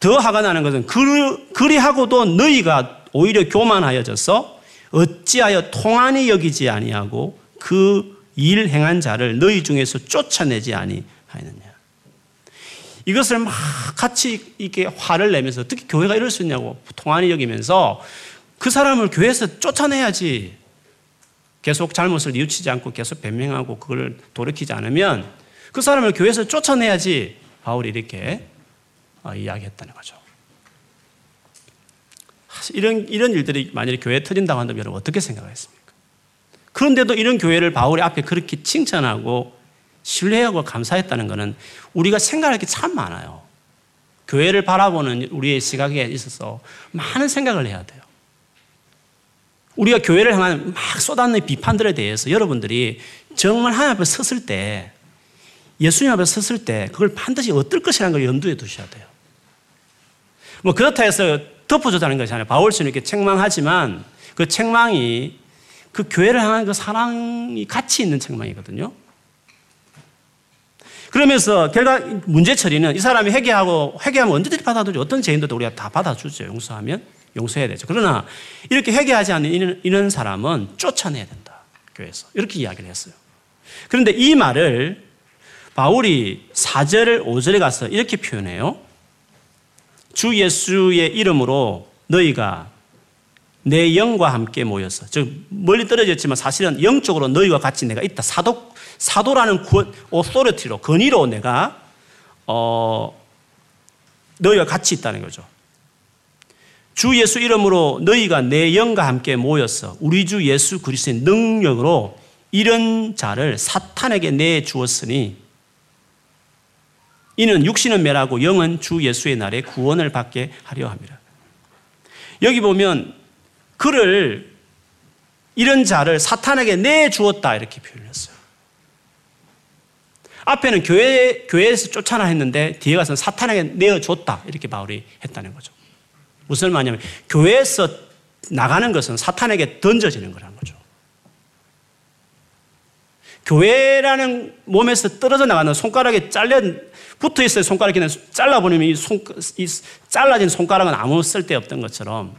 더 화가 나는 것은 그, 그리하고도 너희가 오히려 교만하여져서 어찌하여 통안이 여기지 아니하고 그 일 행한 자를 너희 중에서 쫓아내지 아니하느냐. 이것을 막 같이 이렇게 화를 내면서 어떻게 교회가 이럴 수 있냐고 통안이 여기면서 그 사람을 교회에서 쫓아내야지. 계속 잘못을 뉘우치지 않고 계속 변명하고 그걸 돌이키지 않으면 그 사람을 교회에서 쫓아내야지 바울이 이렇게 어, 이야기했다는 거죠. 이런, 이런 일들이 만약에 교회에 터진다고 한다면 여러분 어떻게 생각하겠습니까? 그런데도 이런 교회를 바울이 앞에 그렇게 칭찬하고 신뢰하고 감사했다는 것은 우리가 생각할 게 참 많아요. 교회를 바라보는 우리의 시각에 있어서 많은 생각을 해야 돼요. 우리가 교회를 향한 막 쏟아내는 비판들에 대해서 여러분들이 정말 하나님 앞에 섰을 때 예수님 앞에 섰을 때 그걸 반드시 어떨 것이라는 걸 염두에 두셔야 돼요. 뭐 그렇다 해서 덮어주자는 것이 아니라 바울처럼 이렇게 책망하지만 그 책망이 그 교회를 향한 그 사랑이 같이 있는 책망이거든요. 그러면서 결과 문제 처리는 이 사람이 회개하고 회개하면 언제든지 받아들죠. 어떤 죄인도 우리가 다 받아주죠. 용서하면 용서해야 되죠. 그러나 이렇게 회개하지 않는 이런 사람은 쫓아내야 된다. 교회에서 이렇게 이야기를 했어요. 그런데 이 말을 바울이 4절, 5절에 가서 이렇게 표현해요. 주 예수의 이름으로 너희가 내 영과 함께 모여서 즉 멀리 떨어졌지만 사실은 영적으로 너희와 같이 내가 있다. 사도 사도라는 오소리티로 권위로 내가 어 너희와 같이 있다는 거죠. 주 예수 이름으로 너희가 내 영과 함께 모여서 우리 주 예수 그리스도의 능력으로 이런 자를 사탄에게 내 주었으니 이는 육신은 매라고 영은 주 예수의 날에 구원을 받게 하려 합니다. 여기 보면 그를 이런 자를 사탄에게 내 주었다 이렇게 표현했어요. 앞에는 교회 교회에서 쫓아나 했는데 뒤에 가서 사탄에게 내어 줬다 이렇게 바울이 했다는 거죠. 무슨 말이냐면 교회에서 나가는 것은 사탄에게 던져지는 거라는 거죠. 교회라는 몸에서 떨어져 나가는 손가락에 잘려 붙어 있어요. 손가락이 잘라버리면 이, 손, 이 잘라진 손가락은 아무 쓸데 없던 것처럼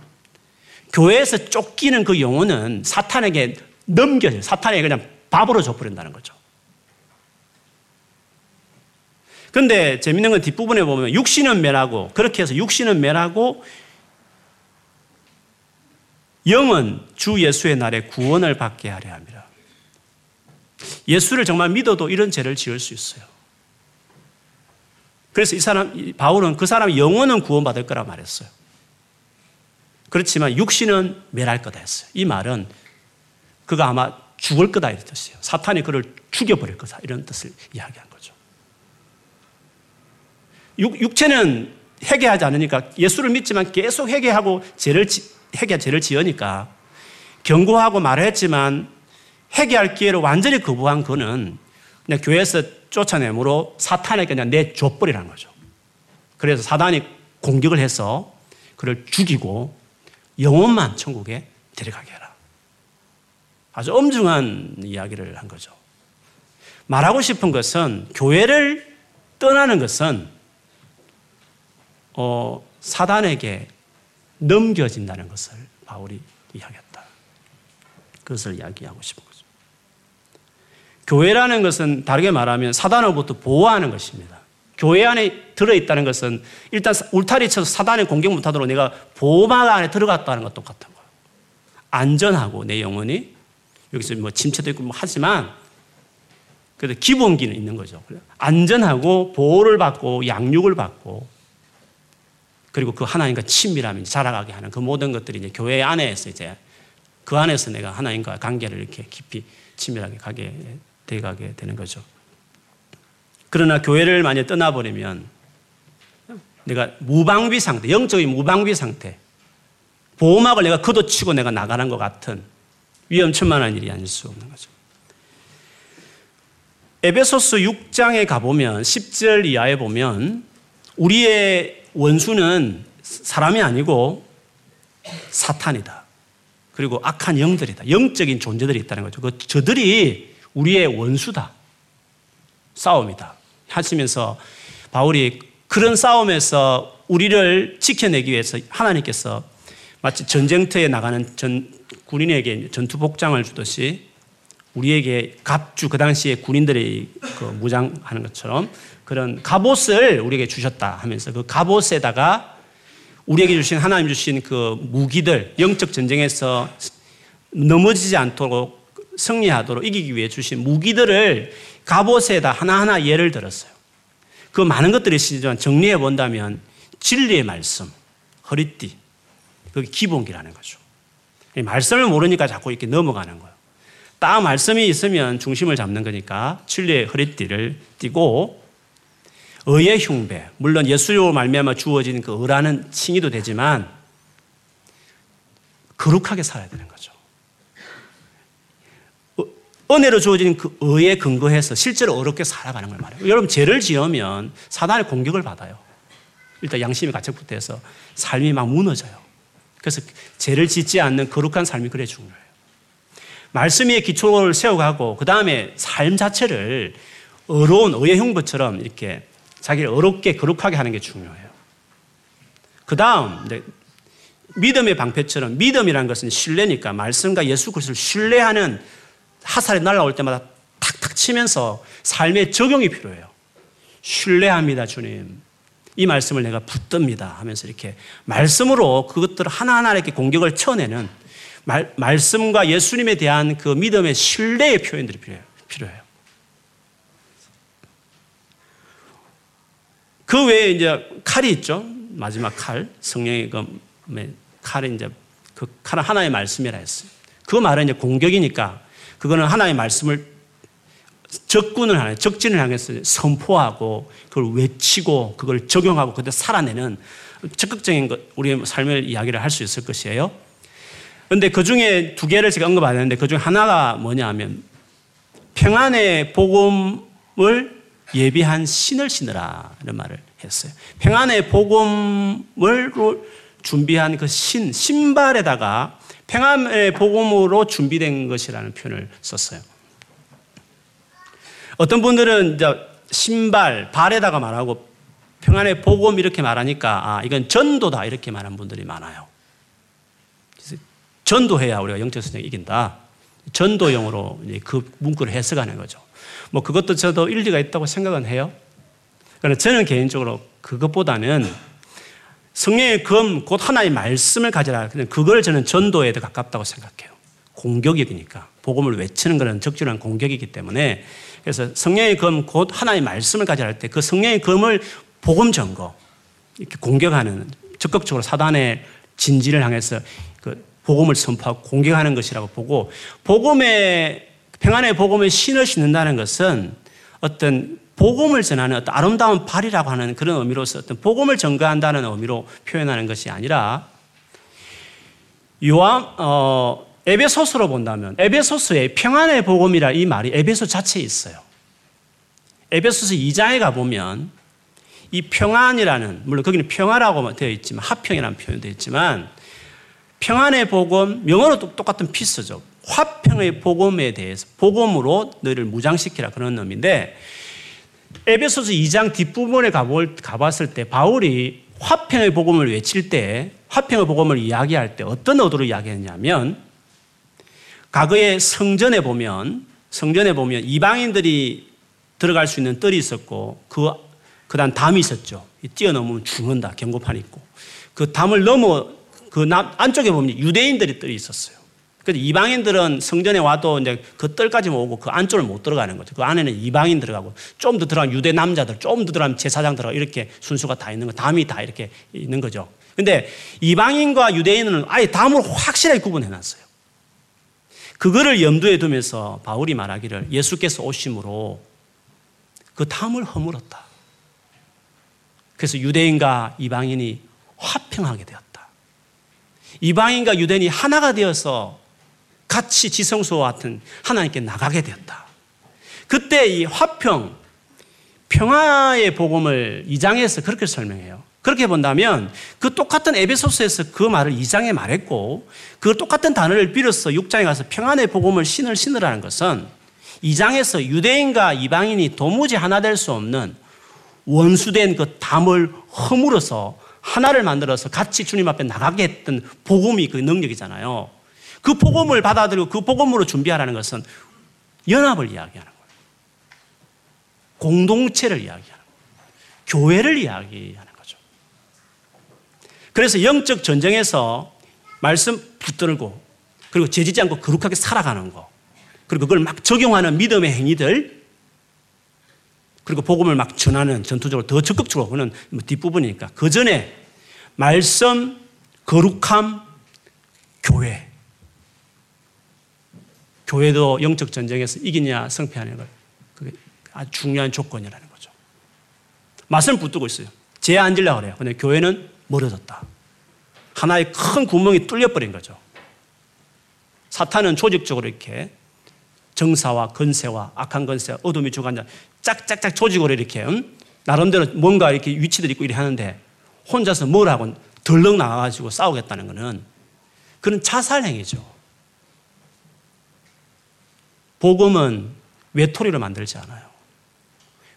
교회에서 쫓기는 그 영혼은 사탄에게 넘겨져요. 사탄에게 그냥 밥으로 줘버린다는 거죠. 근데 재밌는 건 뒷부분에 보면 육신은 매라고 그렇게 해서 육신은 매라고 영은 주 예수의 날에 구원을 받게 하려 합니다. 예수를 정말 믿어도 이런 죄를 지을 수 있어요. 그래서 이 사람, 바울은 그 사람 영혼은 구원받을 거라 말했어요. 그렇지만 육신은 멸할 거다 했어요. 이 말은 그가 아마 죽을 거다 이런 뜻이에요. 사탄이 그를 죽여버릴 거다 이런 뜻을 이야기한 거죠. 육, 육체는 회개하지 않으니까 예수를 믿지만 계속 회개하고 죄를 회개 죄를 지으니까 경고하고 말했지만 회개할 기회를 완전히 거부한 그는 그냥 교회에서 쫓아내므로 사탄에게 그냥 내줘버리라는 거죠. 그래서 사단이 공격을 해서 그를 죽이고 영혼만 천국에 데려가게 해라. 아주 엄중한 이야기를 한 거죠. 말하고 싶은 것은 교회를 떠나는 것은 어, 사단에게 넘겨진다는 것을 바울이 이야기했다. 그것을 이야기하고 싶은 거죠. 교회라는 것은 다르게 말하면 사단으로부터 보호하는 것입니다. 교회 안에 들어있다는 것은 일단 울타리 쳐서 사단의 공격 못하도록 내가 보호막 안에 들어갔다는 것 똑같은 거예요. 안전하고 내 영혼이 여기서 뭐 침체도 있고 뭐 하지만 그래도 기본기는 있는 거죠. 안전하고 보호를 받고 양육을 받고 그리고 그 하나님과 친밀함이 자라가게 하는 그 모든 것들이 이제 교회 안에서 이제 그 안에서 내가 하나님과 관계를 이렇게 깊이 친밀하게 가게 돼가게 되는 거죠. 그러나 교회를 만약 떠나버리면 내가 무방비 상태, 영적인 무방비 상태, 보호막을 내가 걷어치고 내가 나가는 것 같은 위험천만한 일이 아닐 수 없는 거죠. 에베소스 6장에 가보면 10절 이하에 보면 우리의 원수는 사람이 아니고 사탄이다. 그리고 악한 영들이다. 영적인 존재들이 있다는 거죠. 그 저들이 우리의 원수다. 싸움이다. 하시면서 바울이 그런 싸움에서 우리를 지켜내기 위해서 하나님께서 마치 전쟁터에 나가는 전, 군인에게 전투 복장을 주듯이 우리에게 갑주 그 당시에 군인들이 그 무장하는 것처럼 그런 갑옷을 우리에게 주셨다 하면서 그 갑옷에다가 우리에게 주신 하나님 주신 그 무기들 영적 전쟁에서 넘어지지 않도록 승리하도록 이기기 위해 주신 무기들을 갑옷에다 하나하나 예를 들었어요. 그 많은 것들이 있지만 정리해 본다면 진리의 말씀, 허리띠, 그게 기본기라는 거죠. 말씀을 모르니까 자꾸 이렇게 넘어가는 거예요. 딱 말씀이 있으면 중심을 잡는 거니까 진리의 허리띠를 띠고 의의 흉배, 물론 예수로 말미암아 주어진 그 의라는 칭의도 되지만 거룩하게 살아야 되는 거죠. 은혜로 주어진 그 의에 근거해서 실제로 어렵게 살아가는 걸 말해요. 여러분, 죄를 지으면 사단의 공격을 받아요. 일단 양심이 가책부터 서 삶이 막 무너져요. 그래서 죄를 짓지 않는 거룩한 삶이 그래 중요해요. 말씀 위에 기초를 세워가고, 그 다음에 삶 자체를 어려운 의의 형부처럼 이렇게 자기를 어렵게 거룩하게 하는 게 중요해요. 그 다음, 믿음의 방패처럼 믿음이라는 것은 신뢰니까 말씀과 예수 그리스도를 신뢰하는 하살이 날라올 때마다 탁탁 치면서 삶의 적용이 필요해요. 신뢰합니다, 주님. 이 말씀을 내가 붙듭니다 하면서 이렇게 말씀으로 그것들 하나하나 이렇게 공격을 쳐내는 말, 말씀과 예수님에 대한 그 믿음의 신뢰의 표현들이 필요해요. 필요해요. 그 외에 이제 칼이 있죠. 마지막 칼. 성령의 그 칼이 이제 그 칼은 하나의 말씀이라 했어요. 그 말은 이제 공격이니까 그거는 하나의 말씀을 적군을 하는 적진을 향해서 선포하고 그걸 외치고 그걸 적용하고 그때 살아내는 적극적인 것 우리의 삶을 이야기를 할 수 있을 것이에요. 그런데 그 중에 두 개를 제가 언급하는데 그 중에 하나가 뭐냐 하면 평안의 복음을 예비한 신을 신으라 이런 말을 했어요. 평안의 복음을 준비한 그 신, 신발에다가 평안의 복음으로 준비된 것이라는 표현을 썼어요. 어떤 분들은 이제 신발, 발에다가 말하고 평안의 복음 이렇게 말하니까 아, 이건 전도다 이렇게 말하는 분들이 많아요. 전도해야 우리가 영적 성장이 이긴다. 전도용으로 그 문구를 해석하는 거죠. 뭐 그것도 저도 일리가 있다고 생각은 해요. 그러나 저는 개인적으로 그것보다는 성령의 검, 곧 하나의 말씀을 가져라. 그걸 저는 전도에 더 가깝다고 생각해요. 공격이니까. 복음을 외치는 것은 적절한 공격이기 때문에 그래서 성령의 검, 곧 하나의 말씀을 가져라 할 때 그 성령의 검을 복음 전거, 이렇게 공격하는 적극적으로 사단의 진지를 향해서 그 복음을 선포하고 공격하는 것이라고 보고 복음의 평안의 복음의 신을 신는다는 것은 어떤 복음을 전하는 어떤 아름다운 발이라고 하는 그런 의미로서 어떤 복음을 전가한다는 의미로 표현하는 것이 아니라 요한 어, 에베소서로 본다면 에베소서에 평안의 복음이라 이 말이 에베소 자체에 있어요. 에베소서 2장에 가 보면 이 평안이라는 물론 거기는 평화라고 되어 있지만 화평이라는 표현이 되어 있지만 평안의 복음 영어로 똑같은 피스죠. 화평의 복음에 대해서 복음으로 너희를 무장시키라 그런 의미인데 에베소서 2장 뒷부분에 가볼, 가봤을 때 바울이 화평의 복음을 외칠 때 화평의 복음을 이야기할 때 어떤 의도로 이야기했냐면 과거에 성전에 보면 성전에 보면 이방인들이 들어갈 수 있는 뜰이 있었고 그 그다음 담이 있었죠. 뛰어넘으면 죽는다. 경고판이 있고 그 담을 넘어 그 안쪽에 보면 유대인들이 뜰이 있었어요. 그래서 이방인들은 성전에 와도 이제 그 뜰까지만 오고 그 안쪽을 못 들어가는 거죠. 그 안에는 이방인 들어가고 좀 더 들어가면 유대 남자들, 좀 더 들어가면 제사장 들어가고 이렇게 순수가 다 있는 거, 담이 다 이렇게 있는 거죠. 근데 이방인과 유대인은 아예 담을 확실하게 구분해 놨어요. 그거를 염두에 두면서 바울이 말하기를 예수께서 오심으로 그 담을 허물었다. 그래서 유대인과 이방인이 화평하게 되었다. 이방인과 유대인이 하나가 되어서 같이 지성소와 같은 하나님께 나가게 되었다. 그때 이 화평, 평화의 복음을 2장에서 그렇게 설명해요. 그렇게 본다면 그 똑같은 에베소스에서 그 말을 2장에 말했고 그 똑같은 단어를 빌어서 6장에 가서 평안의 복음을 신을 신으라는 것은 2장에서 유대인과 이방인이 도무지 하나 될 수 없는 원수된 그 담을 허물어서 하나를 만들어서 같이 주님 앞에 나가게 했던 복음이 그 능력이잖아요. 그 복음을 받아들이고 그 복음으로 준비하라는 것은 연합을 이야기하는 거예요. 공동체를 이야기하는 거예요. 교회를 이야기하는 거죠. 그래서 영적 전쟁에서 말씀 붙들고 그리고 죄짓지 않고 거룩하게 살아가는 거 그리고 그걸 막 적용하는 믿음의 행위들 그리고 복음을 막 전하는 전투적으로 더 적극적으로 그는 뭐 뒷부분이니까 그 전에 말씀, 거룩함, 교회 교회도 영적 전쟁에서 이기냐 성패하는 걸 그게 아주 중요한 조건이라는 거죠. 맛을 붙들고 있어요. 제 앉으려고 그래요. 근데 교회는 멀어졌다. 하나의 큰 구멍이 뚫려버린 거죠. 사탄은 조직적으로 이렇게 정사와 건세와 악한 건세, 어둠이 주관자 짝짝짝 조직으로 이렇게 음? 나름대로 뭔가 이렇게 위치들 있고 이렇게 하는데 혼자서 뭘 하고 덜렁 나가가지고 싸우겠다는 것은 그런 자살 행위죠. 복음은 외톨이로 만들지 않아요.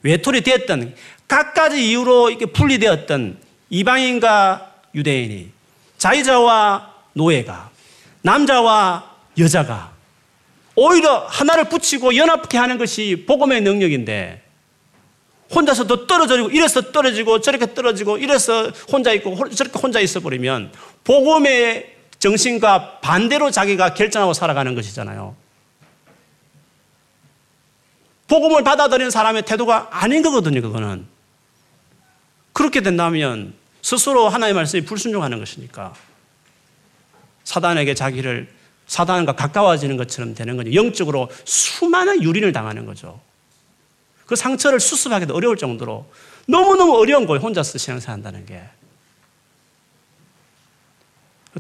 외톨이 되었던 각 가지 이유로 이렇게 분리되었던 이방인과 유대인이 자유자와 노예가 남자와 여자가 오히려 하나를 붙이고 연합케 하는 것이 복음의 능력인데 혼자서 더 떨어지고 이래서 떨어지고 저렇게 떨어지고 이래서 혼자 있고 저렇게 혼자 있어 버리면 복음의 정신과 반대로 자기가 결정하고 살아가는 것이잖아요. 복음을 받아들이는 사람의 태도가 아닌 거거든요, 그거는. 그렇게 된다면 스스로 하나님의 말씀에 불순종하는 것이니까 사단에게 자기를 사단과 가까워지는 것처럼 되는 거죠. 영적으로 수많은 유린을 당하는 거죠. 그 상처를 수습하기도 어려울 정도로 너무너무 어려운 거예요. 혼자서 신앙생활 한다는 게.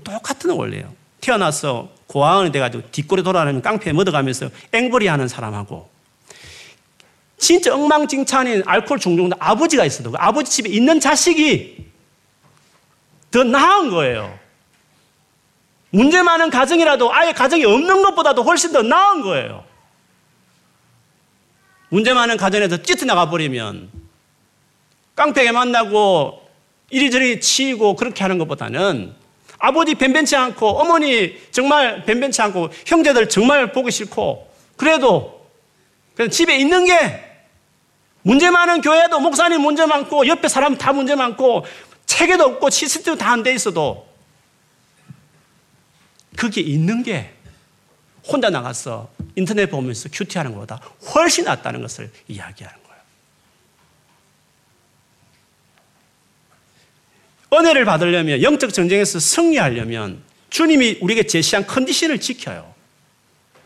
똑같은 원리예요. 태어나서 고아원이 돼가지고 뒷골에 돌아다니면 깡패에 묻어가면서 앵벌이 하는 사람하고 진짜 엉망진창인 알코올 중독자 아버지가 있어도 그 아버지 집에 있는 자식이 더 나은 거예요. 문제 많은 가정이라도 아예 가정이 없는 것보다도 훨씬 더 나은 거예요. 문제 많은 가정에서 찢어나가 버리면 깡패게 만나고 이리저리 치이고 그렇게 하는 것보다는 아버지 변변치 않고 어머니 정말 변변치 않고 형제들 정말 보기 싫고 그래도 집에 있는 게 문제 많은 교회도 목사님 문제 많고 옆에 사람 다 문제 많고 체계도 없고 시스템 다 안 돼 있어도 그게 있는 게 혼자 나가서 인터넷 보면서 큐티하는 것보다 훨씬 낫다는 것을 이야기하는 거예요. 은혜를 받으려면 영적 전쟁에서 승리하려면 주님이 우리에게 제시한 컨디션을 지켜요.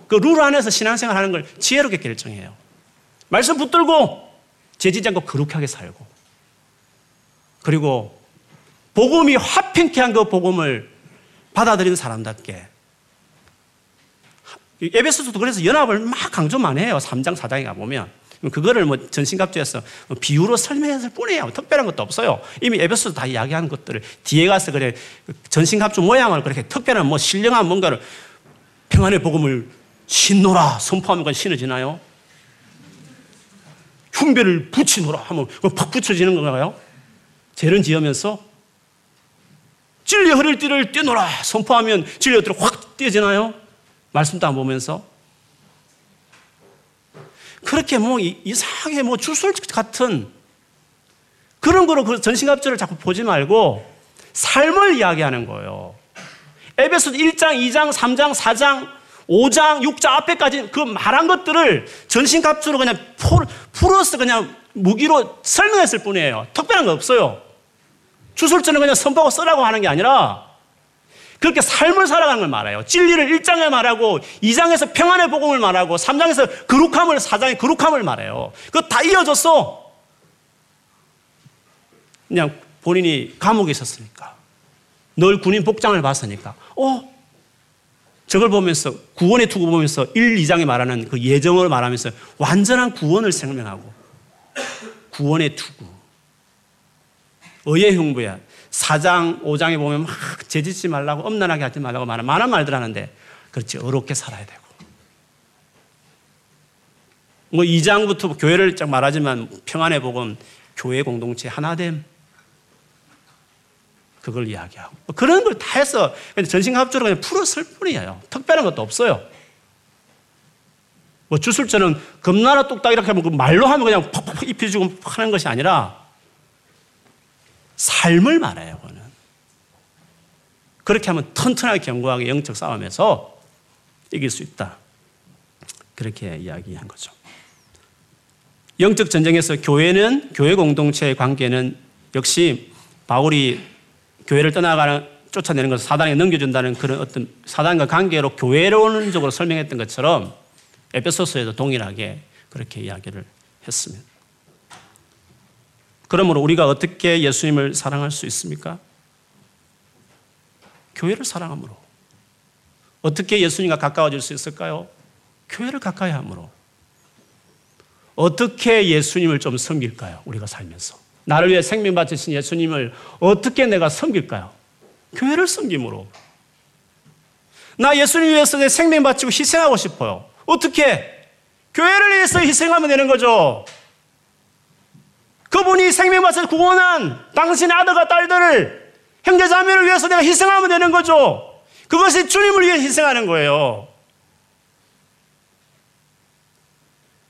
그 룰 안에서 신앙생활 하는 걸 지혜롭게 결정해요. 말씀 붙들고 죄지지 않고 거룩하게 살고 그리고 복음이 화평케 한 그 복음을 받아들이는 사람답게 에베소서도 그래서 연합을 막 강조만 해요. 3장, 4장에 가보면. 그거를 뭐 전신갑주에서 비유로 설명했을 뿐이에요. 특별한 것도 없어요. 이미 에베소서 다 이야기하는 것들을 뒤에 가서 그래 전신갑주 모양을 그렇게 특별한 뭐 신령한 뭔가를 평안의 복음을 신노라 선포하면 신어지나요? 흉배를 붙이노라 하면 팍 붙여지는 건가요? 죄는 지으면서 진리 흐를 띠를 떼노라 선포하면 진리 띠를 확 떼지나요? 말씀도 안 보면서 그렇게 뭐 이상하게 뭐 주술 같은 그런 거로 그 전신갑주를 자꾸 보지 말고 삶을 이야기하는 거예요. 에베소 1장, 2장, 3장, 4장, 5장, 6장 앞에까지 그 말한 것들을 전신갑주로 그냥 풀어서 그냥 무기로 설명했을 뿐이에요. 특별한 거 없어요. 주술자는 그냥 선포하고 써라고 하는 게 아니라 그렇게 삶을 살아가는 걸 말해요. 진리를 1장에 말하고 2장에서 평안의 복음을 말하고 3장에서 거룩함을 4장에 거룩함을 말해요. 그거 다 이어졌어. 그냥 본인이 감옥에 있었으니까. 늘 군인 복장을 봤으니까. 어? 저걸 보면서 구원의 투구 보면서 1, 2장에 말하는 그 예정을 말하면서 완전한 구원을 생명하고 구원의 투구. 의의 흉부야. 4장, 5장에 보면 막 재짓지 말라고, 엄난하게 하지 말라고 말하는 많은 말들 하는데, 그렇지, 어렵게 살아야 되고. 뭐 2장부터 교회를 쫙 말하지만 평안의 복음, 교회 공동체 하나됨. 그걸 이야기하고. 그런 걸 다 해서 전신합주로 그냥 풀었을 뿐이에요. 특별한 것도 없어요. 뭐 주술자는 금나라 뚝딱 이렇게 하면 그 말로 하면 그냥 팍팍 입혀주고 하는 것이 아니라 삶을 말해요, 그거는. 그렇게 하면 튼튼하게 견고하게 영적 싸움에서 이길 수 있다. 그렇게 이야기한 거죠. 영적 전쟁에서 교회는 교회 공동체의 관계는 역시 바울이 교회를 떠나가는 쫓아내는 것을 사단에 넘겨준다는 그런 어떤 사단과 관계로 교회론적으로 설명했던 것처럼 에베소서에도 동일하게 그렇게 이야기를 했습니다. 그러므로 우리가 어떻게 예수님을 사랑할 수 있습니까? 교회를 사랑함으로. 어떻게 예수님과 가까워질 수 있을까요? 교회를 가까이 함으로. 어떻게 예수님을 좀 섬길까요? 우리가 살면서. 나를 위해 생명 바치신 예수님을 어떻게 내가 섬길까요? 교회를 섬김으로. 나 예수님 위해서 내 생명 바치고 희생하고 싶어요. 어떻게? 교회를 위해서 희생하면 되는 거죠. 그분이 생명맛을 구원한 당신의 아들과 딸들을 형제 자매를 위해서 내가 희생하면 되는 거죠. 그것이 주님을 위해 희생하는 거예요.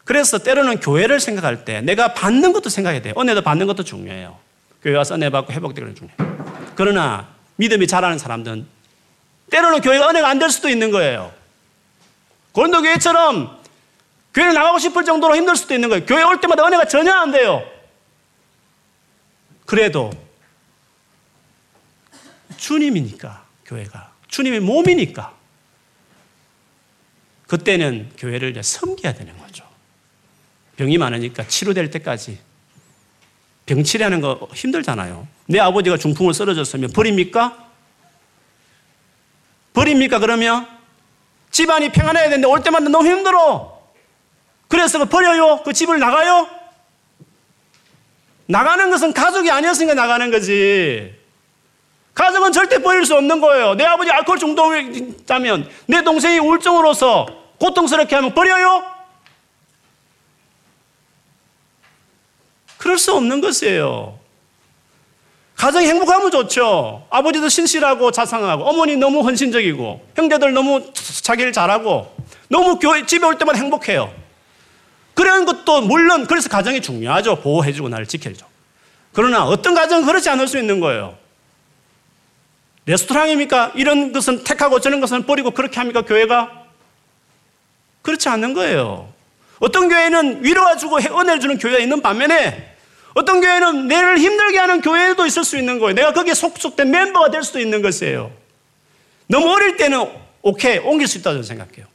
그래서 때로는 교회를 생각할 때 내가 받는 것도 생각해야 돼요. 은혜도 받는 것도 중요해요. 교회 와서 은혜 받고 회복되는 중요해요. 그러나 믿음이 자라는 사람들은 때로는 교회가 은혜가 안 될 수도 있는 거예요. 고린도 교회처럼 교회를 나가고 싶을 정도로 힘들 수도 있는 거예요. 교회 올 때마다 은혜가 전혀 안 돼요. 그래도 주님이니까 교회가 주님의 몸이니까 그때는 교회를 섬겨야 되는 거죠. 병이 많으니까 치료될 때까지 병치료하는 거 힘들잖아요. 내 아버지가 중풍을 쓰러졌으면 버립니까? 버립니까 그러면? 집안이 평안해야 되는데 올 때마다 너무 힘들어. 그래서 그 버려요? 그 집을 나가요? 나가는 것은 가족이 아니었으니까 나가는 거지. 가족은 절대 버릴 수 없는 거예요. 내 아버지 알코올 중독자면 내 동생이 우울증으로서 고통스럽게 하면 버려요? 그럴 수 없는 것이에요. 가정이 행복하면 좋죠. 아버지도 신실하고 자상하고, 어머니 너무 헌신적이고, 형제들 너무 자기를 잘하고, 너무 교회, 집에 올 때마다 행복해요. 그런 것도 물론, 그래서 가정이 중요하죠. 보호해주고 나를 지켜줘. 그러나 어떤 가정은 그렇지 않을 수 있는 거예요. 레스토랑입니까? 이런 것은 택하고 저런 것은 버리고 그렇게 합니까? 교회가? 그렇지 않는 거예요. 어떤 교회는 위로가 주고 은혜를 주는 교회가 있는 반면에 어떤 교회는 내를 힘들게 하는 교회도 있을 수 있는 거예요. 내가 거기에 속속된 멤버가 될 수도 있는 것이에요. 너무 어릴 때는 오케이, 옮길 수 있다고 생각해요.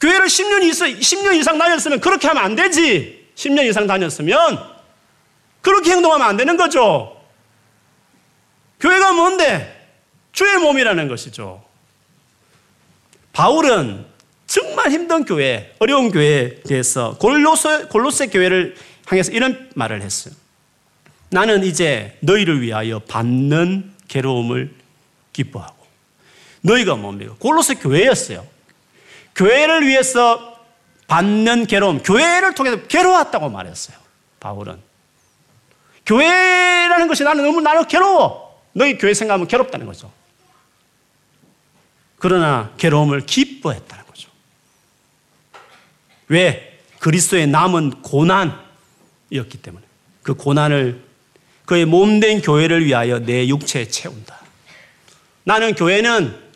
교회를 10년 이상, 10년 이상 다녔으면 그렇게 하면 안 되지. 10년 이상 다녔으면 그렇게 행동하면 안 되는 거죠. 교회가 뭔데? 주의 몸이라는 것이죠. 바울은 정말 힘든 교회, 어려운 교회에 대해서 골로세, 골로세 교회를 향해서 이런 말을 했어요. 나는 이제 너희를 위하여 받는 괴로움을 기뻐하고. 너희가 뭡니까? 골로새 교회였어요. 교회를 위해서 받는 괴로움, 교회를 통해서 괴로웠다고 말했어요. 바울은. 교회라는 것이 나는 너무 나는 괴로워. 너희 교회 생각하면 괴롭다는 거죠. 그러나 괴로움을 기뻐했다는 왜? 그리스도의 남은 고난이었기 때문에. 그 고난을 그의 몸된 교회를 위하여 내 육체에 채운다. 나는 교회는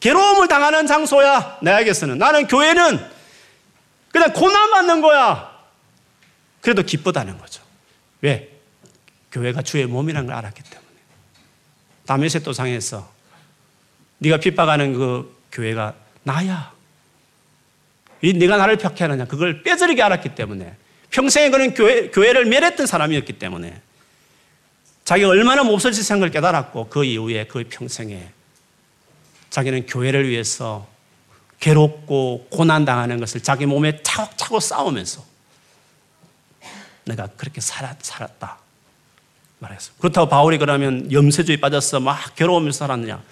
괴로움을 당하는 장소야. 나에게서는. 나는 교회는 그냥 고난 받는 거야. 그래도 기쁘다는 거죠. 왜? 교회가 주의 몸이라는 걸 알았기 때문에. 다메섹 도상에서 네가 핍박하는 그 교회가 나야. 이 네가 나를 벽해하느냐 그걸 뼈저리게 알았기 때문에 평생에 그는 교회, 교회를 멸했던 사람이었기 때문에 자기가 얼마나 몹쓸 짓한 걸 깨달았고 그 이후에 그 평생에 자기는 교회를 위해서 괴롭고 고난당하는 것을 자기 몸에 차곡차곡 싸우면서 내가 그렇게 살았, 살았다. 말했어. 그렇다고 바울이 그러면 염세주의 빠져서 막 괴로우면서 살았느냐.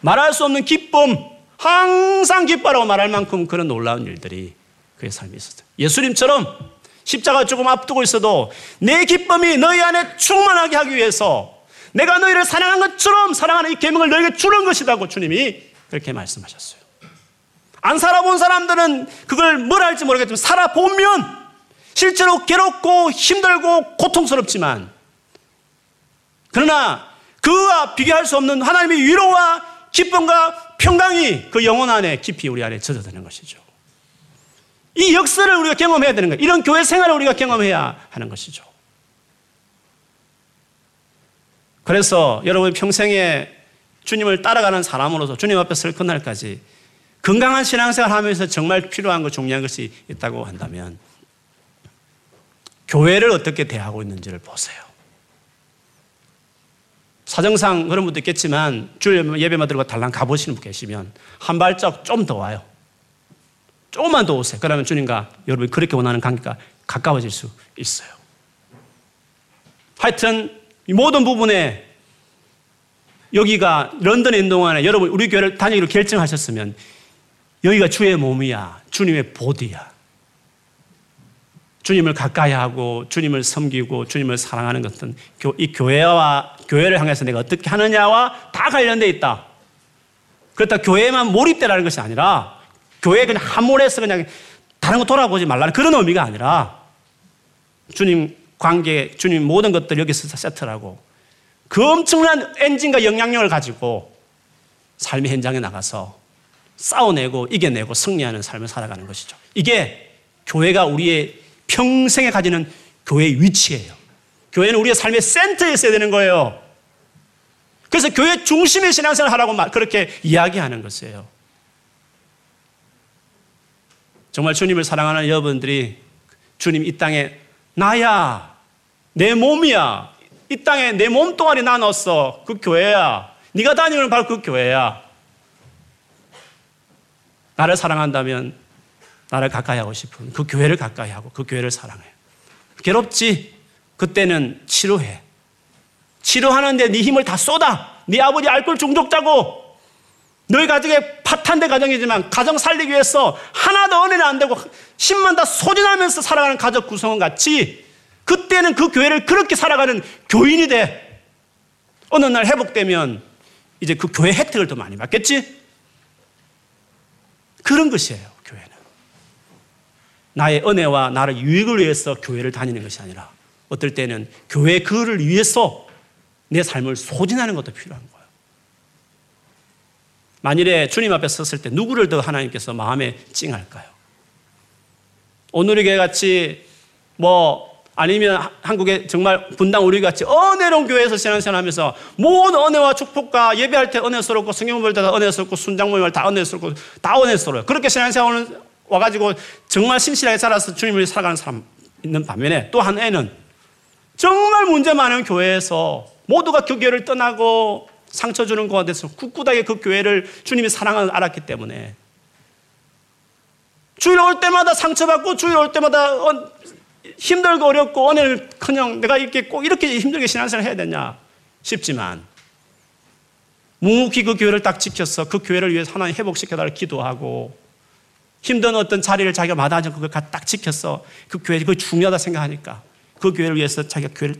말할 수 없는 기쁨, 항상 기뻐라고 말할 만큼 그런 놀라운 일들이 그의 삶에 있었어요. 예수님처럼 십자가 조금 앞두고 있어도 내 기쁨이 너희 안에 충만하게 하기 위해서 내가 너희를 사랑한 것처럼 사랑하는 이 계명을 너희에게 주는 것이라고 주님이 그렇게 말씀하셨어요. 안 살아본 사람들은 그걸 뭘 할지 모르겠지만 살아보면 실제로 괴롭고 힘들고 고통스럽지만 그러나 그와 비교할 수 없는 하나님의 위로와 기쁨과 평강이 그 영혼 안에 깊이 우리 안에 젖어드는 것이죠. 이 역사를 우리가 경험해야 되는 거예요. 이런 교회 생활을 우리가 경험해야 하는 것이죠. 그래서 여러분 평생에 주님을 따라가는 사람으로서 주님 앞에 설 그날까지 건강한 신앙생활 하면서 정말 필요한 것, 중요한 것이 있다고 한다면 교회를 어떻게 대하고 있는지를 보세요. 사정상 그런 분도 있겠지만 주일 예배만 들고 달랑 가보시는 분 계시면 한 발짝 좀 더 와요. 조금만 더 오세요. 그러면 주님과 여러분이 그렇게 원하는 관계가 가까워질 수 있어요. 하여튼 이 모든 부분에 여기가 런던에 있는 동안에 여러분 우리 교회를 다니기로 결정하셨으면 여기가 주의 몸이야. 주님의 보디야. 주님을 가까이 하고 주님을 섬기고 주님을 사랑하는 것은 이 교회와 교회를 향해서 내가 어떻게 하느냐와 다 관련돼 있다. 그렇다 교회만 몰입되라는 것이 아니라 교회 그냥 한몰에서 그냥 다른 거 돌아보지 말라는 그런 의미가 아니라 주님 관계, 주님 모든 것들 여기서 세트라고 그 엄청난 엔진과 영향력을 가지고 삶의 현장에 나가서 싸워내고 이겨내고 승리하는 삶을 살아가는 것이죠. 이게 교회가 우리의 평생에 가지는 교회의 위치예요. 교회는 우리의 삶의 센터에 있어야 되는 거예요. 그래서 교회 중심의 신앙생활 하라고 그렇게 이야기하는 것이에요. 정말 주님을 사랑하는 여러분들이 주님 이 땅에 나야, 내 몸이야, 이 땅에 내 몸동아리 나눴어. 그 교회야. 네가 다니는 바로 그 교회야. 나를 사랑한다면 나를 가까이 하고 싶은 그 교회를 가까이 하고 그 교회를 사랑해. 괴롭지? 그때는 치료해. 치료하는데 네 힘을 다 쏟아. 네 아버지 알코올 중독자고 너희 가정에 파탄된 가정이지만 가정 살리기 위해서 하나도 은혜는 안 되고 힘만 다 소진하면서 살아가는 가족 구성원 같이 그때는 그 교회를 그렇게 살아가는 교인이 돼. 어느 날 회복되면 이제 그 교회 혜택을 더 많이 받겠지? 그런 것이에요. 나의 은혜와 나를 유익을 위해서 교회를 다니는 것이 아니라 어떨 때는 교회 그를 위해서 내 삶을 소진하는 것도 필요한 거예요. 만일에 주님 앞에 섰을 때 누구를 더 하나님께서 마음에 찡할까요? 오늘의 교회 같이 뭐 아니면 한국에 정말 분당 우리 같이 은혜로운 교회에서 신앙생활 하면서 모든 은혜와 축복과 예배할 때 은혜스럽고 성경 볼때 은혜스럽고 순장 모임을 다 은혜스럽고 다 은혜스러워요. 그렇게 신앙생활 와가지고 정말 신실하게 살아서 주님을 살아가는 사람 있는 반면에 또 한 애는 정말 문제 많은 교회에서 모두가 그 교회를 떠나고 상처 주는 가운데서 굳굳하게 그 교회를 주님이 사랑을 알았기 때문에 주일 올 때마다 상처받고 주일 올 때마다 힘들고 어렵고 오늘 그냥 내가 이렇게 꼭 이렇게 힘들게 신앙생활 해야 되냐 싶지만 묵묵히 그 교회를 딱 지켜서 그 교회를 위해서 하나님 회복시켜달라 기도하고 힘든 어떤 자리를 자기가 마다하지 그걸 딱 지켜서 그 교회 그 중요하다 생각하니까 그 교회를 위해서 자기가 교회를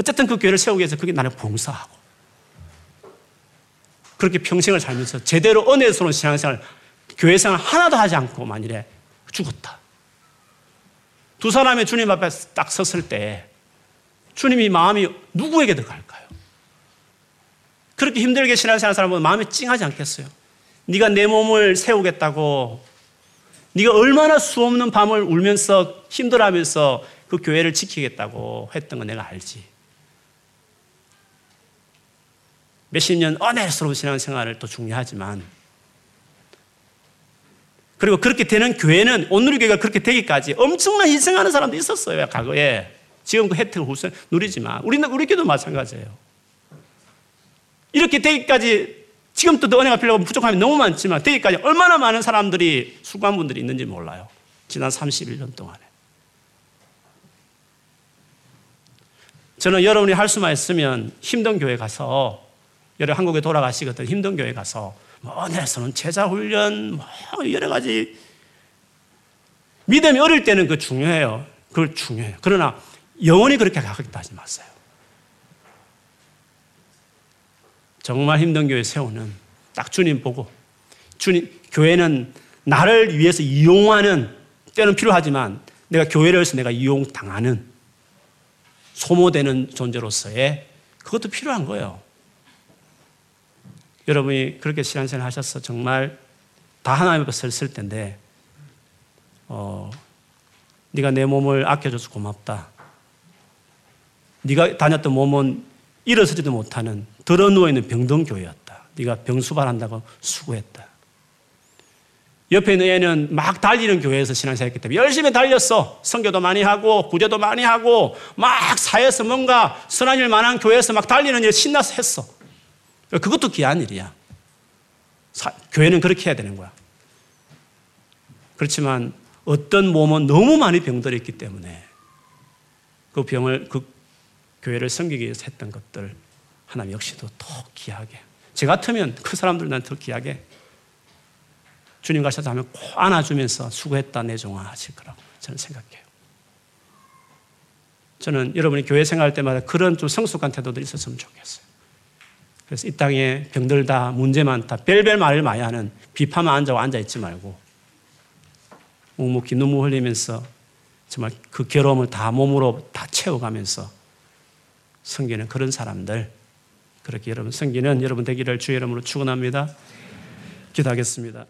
어쨌든 그 교회를 세우기 위해서 그게 나를 봉사하고 그렇게 평생을 살면서 제대로 은혜스러운 신앙생활 교회 생활 하나도 하지 않고 만일에 죽었다. 두 사람의 주님 앞에 딱 섰을 때 주님이 마음이 누구에게 더 갈까요? 그렇게 힘들게 신앙생활 사람은 마음이 찡하지 않겠어요? 네가 내 몸을 세우겠다고 네가 얼마나 수없는 밤을 울면서 힘들어하면서 그 교회를 지키겠다고 했던 거 내가 알지. 몇십 년 은혜스러운 신앙생활을 또 중요하지만 그리고 그렇게 되는 교회는 오늘 교회가 그렇게 되기까지 엄청난 희생하는 사람도 있었어요. 과거에. 지금 그 혜택을 우선 누리지만 우리는 우리 교도 마찬가지예요. 이렇게 되기까지 지금도 은혜가 필요하고 부족함이 너무 많지만 되기까지 얼마나 많은 사람들이 수고한 분들이 있는지 몰라요. 지난 31년 동안에. 저는 여러분이 할 수만 있으면 힘든 교회 가서 여러 한국에 돌아가시거든 힘든 교회 가서 뭐 은혜서는 제자 훈련 뭐 여러 가지 믿음이 어릴 때는 그 중요해요. 그걸 중요해요. 그러나 영원히 그렇게 가겠다 하지 마세요. 정말 힘든 교회 세우는 딱 주님 보고 주님 교회는 나를 위해서 이용하는 때는 필요하지만 내가 교회를 해서 내가 이용당하는 소모되는 존재로서의 그것도 필요한 거예요. 여러분이 그렇게 신앙생활 하셔서 정말 다 하나님 앞에 섰을 텐데, 어, 네가 내 몸을 아껴줘서 고맙다. 네가 다녔던 몸은 일어서지도 못하는 더러 누워 있는 병든 교회였다. 네가 병수발한다고 수고했다. 옆에 있는 애는 막 달리는 교회에서 신앙생활 했기 때문에 열심히 달렸어. 성교도 많이 하고 구제도 많이 하고 막 사회에서 뭔가 선한 일 만한 교회에서 막 달리는 일 신나서 했어. 그것도 귀한 일이야. 사, 교회는 그렇게 해야 되는 거야. 그렇지만 어떤 몸은 너무 많이 병들어 있기 때문에 그 병을 그 교회를 섬기기 위해서 했던 것들 하나님 역시도 더 귀하게 제 같으면 그 사람들 난더 귀하게 주님 가셔서 하면 꼭 안아주면서 수고했다 내 종아 하실 거라고 저는 생각해요. 저는 여러분이 교회 생활할 때마다 그런 좀 성숙한 태도도 있었으면 좋겠어요. 그래서 이 땅에 병들다, 문제 많다, 별별 말을 많이 하는 비판만 앉아 앉아 있지 말고 묵묵히 눈물 흘리면서 정말 그 괴로움을 다 몸으로 다 채워가면서 섬기는 그런 사람들 그렇게 여러분 섬기는 여러분 되기를 주의 이름으로 축원합니다. 기도하겠습니다.